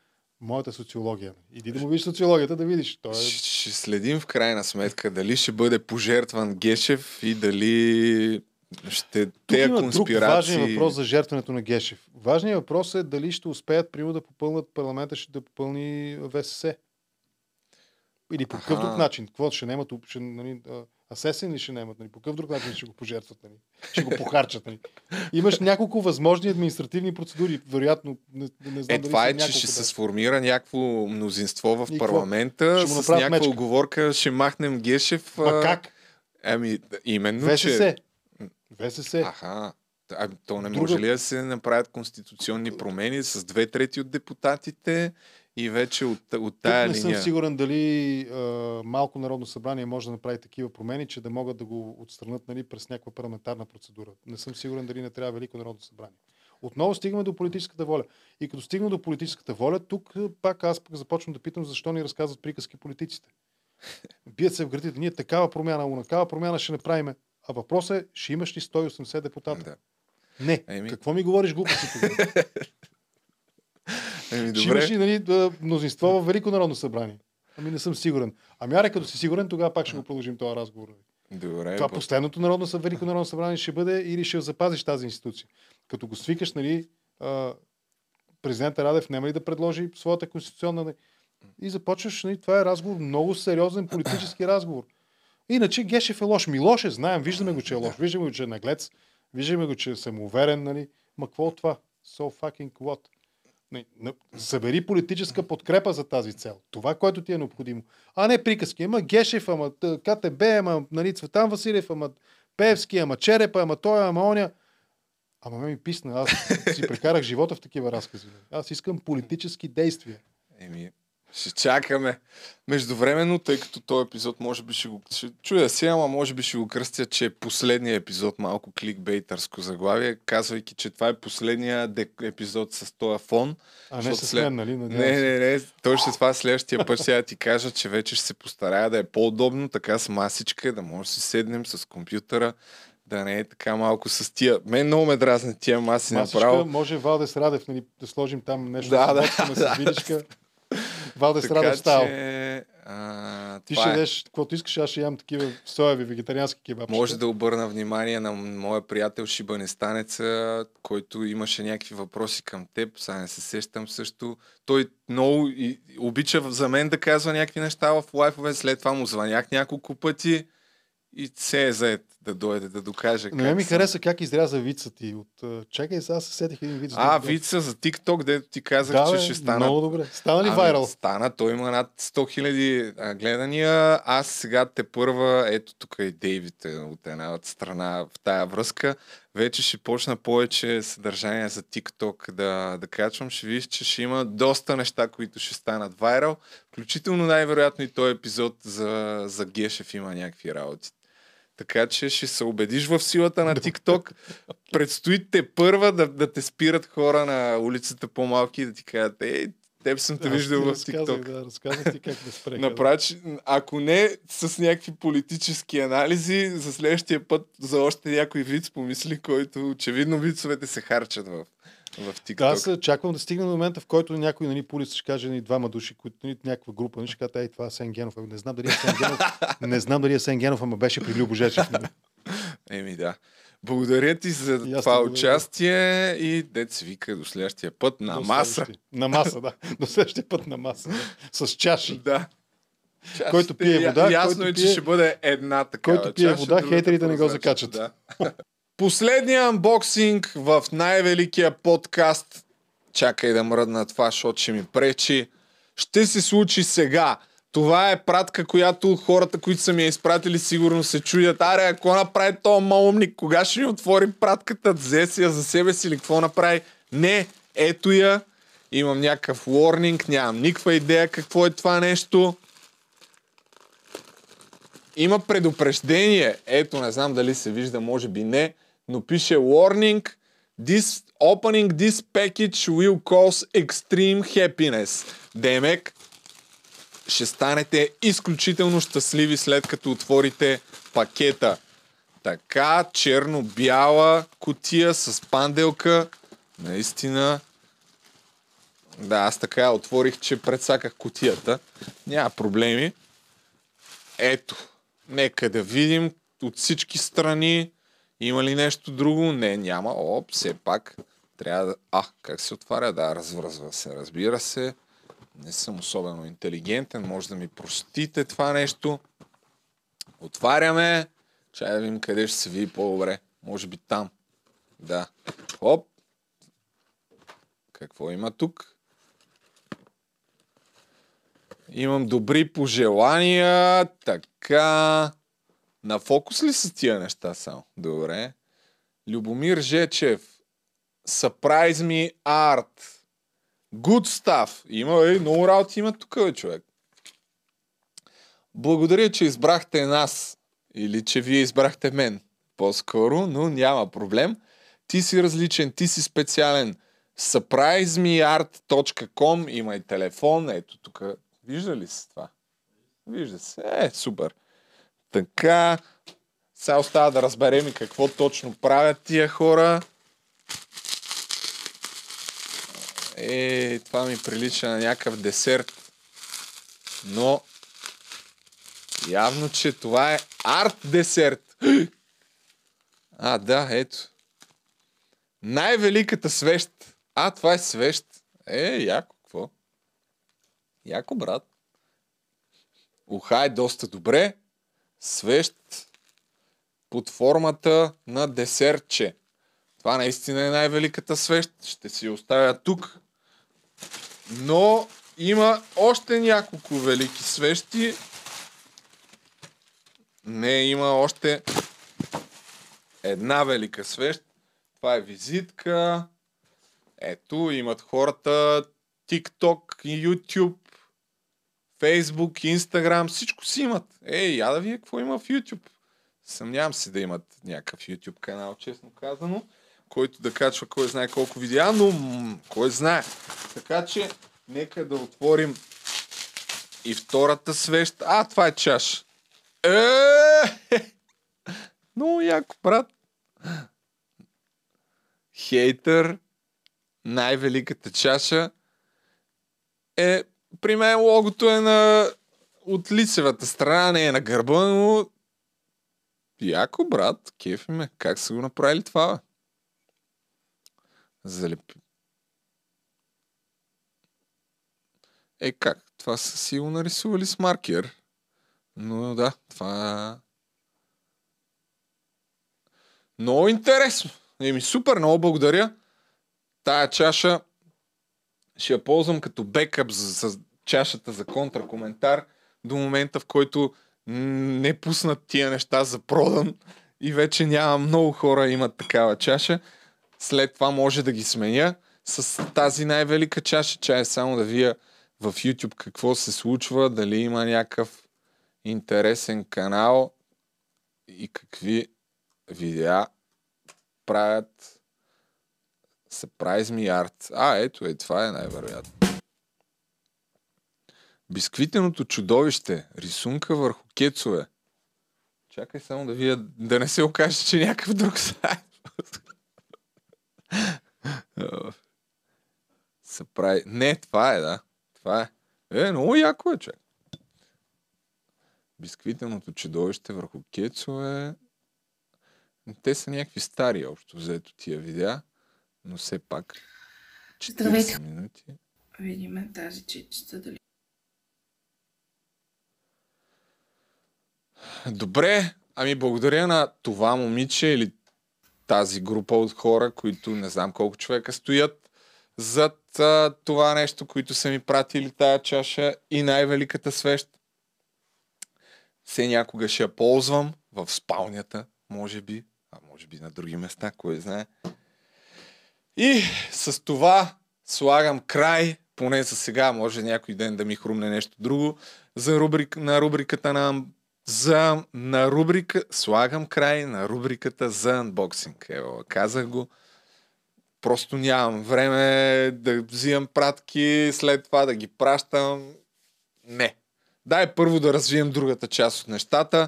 моята социология. Иди да му видиш социологията, да видиш. Той е... Ще, ще следим в крайна сметка дали ще бъде пожертван Гешев и дали ще Тук те има друг конспирации... важен въпрос за жертването на Гешев. Важният въпрос е дали ще успеят, примерно, да попълнат парламента, ще да попълни ВСС. Или по какъв друг начин? Какво ще немат? Ще, нали, а, асесен ли ще немат? Нали? По какъв друг начин ще го пожертват? Нали? Ще го похарчат? Нали? Имаш няколко възможни административни процедури. Вероятно, не, не знам Е, дали това е, че ще да. се сформира някакво мнозинство в И какво? парламента с някаква мечка. оговорка, ще махнем Гешев. Ма а, как? Ами, именно, ВСС. че... ВСС. Аха. Ами, то не Друга- може ли да се направят конституционни промени с две трети от депутатите и вече от, от Тук тая не линия... съм сигурен дали а, малко Народно събрание може да направи такива промени, че да могат да го отстранят нали, през някаква парламентарна процедура. Не съм сигурен дали не трябва Велико Народно събрание. Отново стигаме до политическата воля. И като стигна до политическата воля, тук пак аз пък започвам да питам защо ни разказват приказки политиците. Бият се в градите. Ние такава промяна, унакава промяна ще направим. А въпросът е, ще имаш ли 180 депутата? Да. Не. Еми. Какво ми говориш глупости тогава? Еми, Ще добре. имаш ли нали, мнозинство в Велико народно събрание? Ами не съм сигурен. Ами аре, като си сигурен, тогава пак ще го продължим този разговор. Добре. Това по- последното народно. Велико народно събрание ще бъде или ще запазиш тази институция. Като го свикаш, нали, президента Радев няма ли да предложи своята конституционна... нали, И започваш, нали, това е разговор, много сериозен политически разговор. Иначе Гешев е лош. Ми лош е, знаем, виждаме го, че е лош. Виждаме го, че е наглец. Виждаме го, че е самоуверен, нали. Ма какво от това? So fucking what? Не, събери политическа подкрепа за тази цел. Това, което ти е необходимо. А не приказки. Ама Гешев, ама КТБ, ама нали, Цветан Василев, ама Певски, ама Черепа, ама той, ама оня. Ама ме ми писна. Аз си прекарах живота в такива разкази. Аз искам политически действия. Еми, ще чакаме. Междувременно, тъй като този епизод може би ще го... Ще, чуя се, ама може би ще го кръстя, че е последния епизод, малко кликбейтърско заглавие, казвайки, че това е последния епизод с този фон. А не с мен, нали? Надявам Не, се. не, не. Точно това следващия път сега ти кажа, че вече ще се постарая да е по-удобно, така с масичка, да може да си седнем с компютъра, да не е така малко с тия. Мен много ме дразни тия маси Масичка, направо. може Валдес Радев нали, да сложим там нещо Да, да, да, да. Валдес Радев стал. а, Ти ще е. дадеш каквото искаш, аз ще ям такива соеви вегетариански кебабчета. Може да обърна внимание на моя приятел Шибанестанеца, който имаше някакви въпроси към теб. Сега не се сещам също. Той много и, обича за мен да казва някакви неща в лайфове. След това му звънях няколко пъти и се е заед да дойде да докаже. Не ми съм. хареса как изряза вица ти. От, чакай, сега се сетих един виц. А, друг. вица за TikTok, дето ти казах, Да, че бе, ще стана. много добре. Стана ли Ами, вайрал? Стана, той има над 100 хиляди гледания. Аз сега те първа, ето тук и Дейвид е от една от страна в тая връзка. Вече ще почна повече съдържание за TikTok да, да качвам. Ще видиш, че ще има доста неща, които ще станат вайрал. Включително най-вероятно и този епизод за, за Гешев има някакви работи. Така че ще се убедиш в силата на TikTok. Предстои те първа да, да те спират хора на улицата по-малки и да ти кажат, ей, теб съм те виждал в TikTok. Да, разказах ти как да спреха. Направи, ако не с някакви политически анализи, за следващия път за още някой вид помисли, който очевидно вицовете се харчат в, в TikTok. Да, аз чаквам да стигна до момента, в който някой нали, по улица ще каже ни двама души, които нали, някаква група, нали, ще кажат, ей, това е Сен Генов. Ами, Не знам дали е Сен Генов, не знам дали е Сен Генов, ама беше при Любо Жечев. Нали. Еми да. Благодаря ти за И това благодаря. участие и се вика до следващия път на До маса. следващия. На маса, да. До следващия път на маса. Да. С чаши. Да. Който пие вода, Ясно който е, че пие- ще бъде една такава който пие чаша, вода, хейтерите не го закачат. Да. Последния анбоксинг в най-великия подкаст. Чакай да мръдна това, защото ще ми пречи. Ще се случи сега. Това е пратка, която хората, които са ми я изпратили, сигурно се чудят. Аре, ако направи то малумник, кога ще ни отвори пратката? Взе си я за себе си или какво направи? Не, ето я. Имам някакъв warning, нямам никаква идея какво е това нещо. Има предупреждение. Ето, не знам дали се вижда, може би не, но пише warning. This opening this package will cause extreme happiness. Демек, ще станете изключително щастливи след като отворите пакета. Така, черно-бяла кутия с панделка. Наистина. Да, аз така отворих, че предсаках кутията. Няма проблеми. Ето, нека да видим от всички страни. Има ли нещо друго? Не, няма. О, все пак трябва да... А, как се отваря? Да, развързва се, разбира се. Не съм особено интелигентен, може да ми простите това нещо. Отваряме. Чай да видим къде ще се види по-добре. Може би там. Да. Хоп. Какво има тук? Имам добри пожелания. Така. На фокус ли са тия неща само? Добре. Любомир Жечев. Surprise me art. Good stuff. Има, е, много работи има тук, бе, човек. Благодаря, че избрахте нас. Или че вие избрахте мен. По-скоро, но няма проблем. Ти си различен, ти си специален. surprisemeart.com Има и телефон. Ето тук. Вижда ли се това? Вижда се. Е, супер. Така. Сега остава да разберем и какво точно правят тия хора. Е, това ми прилича на някакъв десерт. Но явно, че това е арт десерт. А, да, ето. Най-великата свещ. А, това е свещ. Е, яко, какво? Яко, брат. Уха е доста добре. Свещ под формата на десертче. Това наистина е най-великата свещ. Ще си оставя тук. Но има още няколко велики свещи. Не, има още една велика свещ. Това е визитка. Ето, имат хората TikTok, YouTube, Facebook, Instagram, всичко си имат. Ей, я да вие какво има в YouTube. Съмнявам се да имат някакъв YouTube канал, честно казано, който да качва кой знае колко видеа, но кой знае. Така че, нека да отворим и втората свещ. А, това е чаш. Е! Яко, брат. Хейтър, най-великата чаша е при мен логото е на от лицевата страна, не е на гърба, но яко, брат, кефи ме. Как са го направили това, бе? Залеп... Е, как? Това са си нарисували с маркер. Но да, това... Много интересно. Еми, супер, много благодаря. Тая чаша ще я ползвам като бекъп за, за чашата за контракоментар до момента, в който не пуснат тия неща за продан и вече няма много хора имат такава чаша. След това може да ги сменя с тази най-велика чаша. Чая само да вия в YouTube какво се случва, дали има някакъв интересен канал и какви видеа правят Surprise Me Art. А, ето е, това е най-вероятно. Бисквитеното чудовище. Рисунка върху кецове. Чакай само да вия, да не се окаже, че някакъв друг сайт. Се прави. Не, това е, да. Това е. Е, много яко е, че. Бисквитеното чудовище върху кецове. Те са някакви стари, общо взето тия видеа, но все пак. Здравейте. Минути. Видиме тази чичица дали. Добре, ами благодаря на това момиче или тази група от хора, които не знам колко човека стоят зад а, това нещо, които са ми пратили тая чаша и най-великата свещ. Все някога ще я ползвам в спалнята, може би, а може би на други места, кой знае. И с това слагам край, поне за сега, може някой ден да ми хрумне нещо друго, за рубрик, на рубриката на за, на рубрика, слагам край на рубриката за анбоксинг. Ево, казах го. Просто нямам време да взимам пратки, след това да ги пращам. Не. Дай първо да развием другата част от нещата.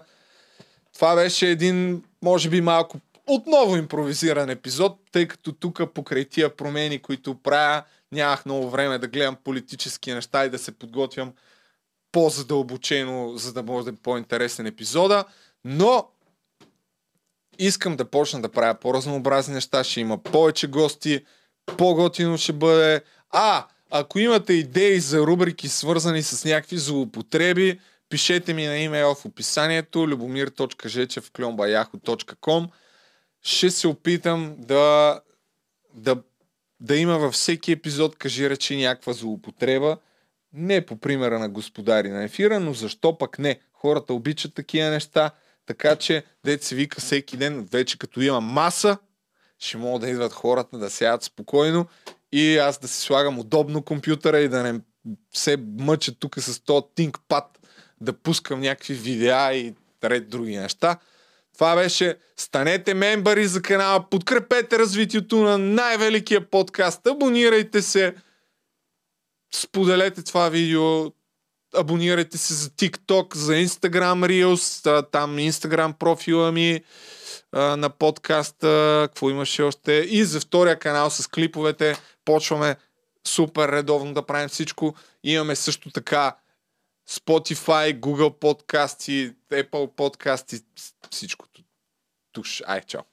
Това беше един, може би малко отново импровизиран епизод, тъй като тук покрай тия промени, които правя, нямах много време да гледам политически неща и да се подготвям по-задълбочено, за да може да е по-интересен епизода. Но искам да почна да правя по-разнообразни неща, ще има повече гости, по-готино ще бъде. А, ако имате идеи за рубрики свързани с някакви злоупотреби, пишете ми на имейл в описанието любомир.жечев.com Ще се опитам да, да, да има във всеки епизод, кажи речи, някаква злоупотреба. Не по примера на господари на ефира, но защо пък не? Хората обичат такива неща, така че дете се вика всеки ден, вече като има маса, ще могат да идват хората да сядат спокойно и аз да си слагам удобно компютъра и да не се мъча тук с този ThinkPad да пускам някакви видеа и ред други неща. Това беше Станете мембари за канала, подкрепете развитието на най-великия подкаст, абонирайте се, споделете това видео, абонирайте се за TikTok, за Instagram Reels, там Instagram профила ми на подкаста, какво имаше още. И за втория канал с клиповете почваме супер редовно да правим всичко. Имаме също така Spotify, Google подкасти, Apple подкасти, всичкото. Туш. Ай, чао.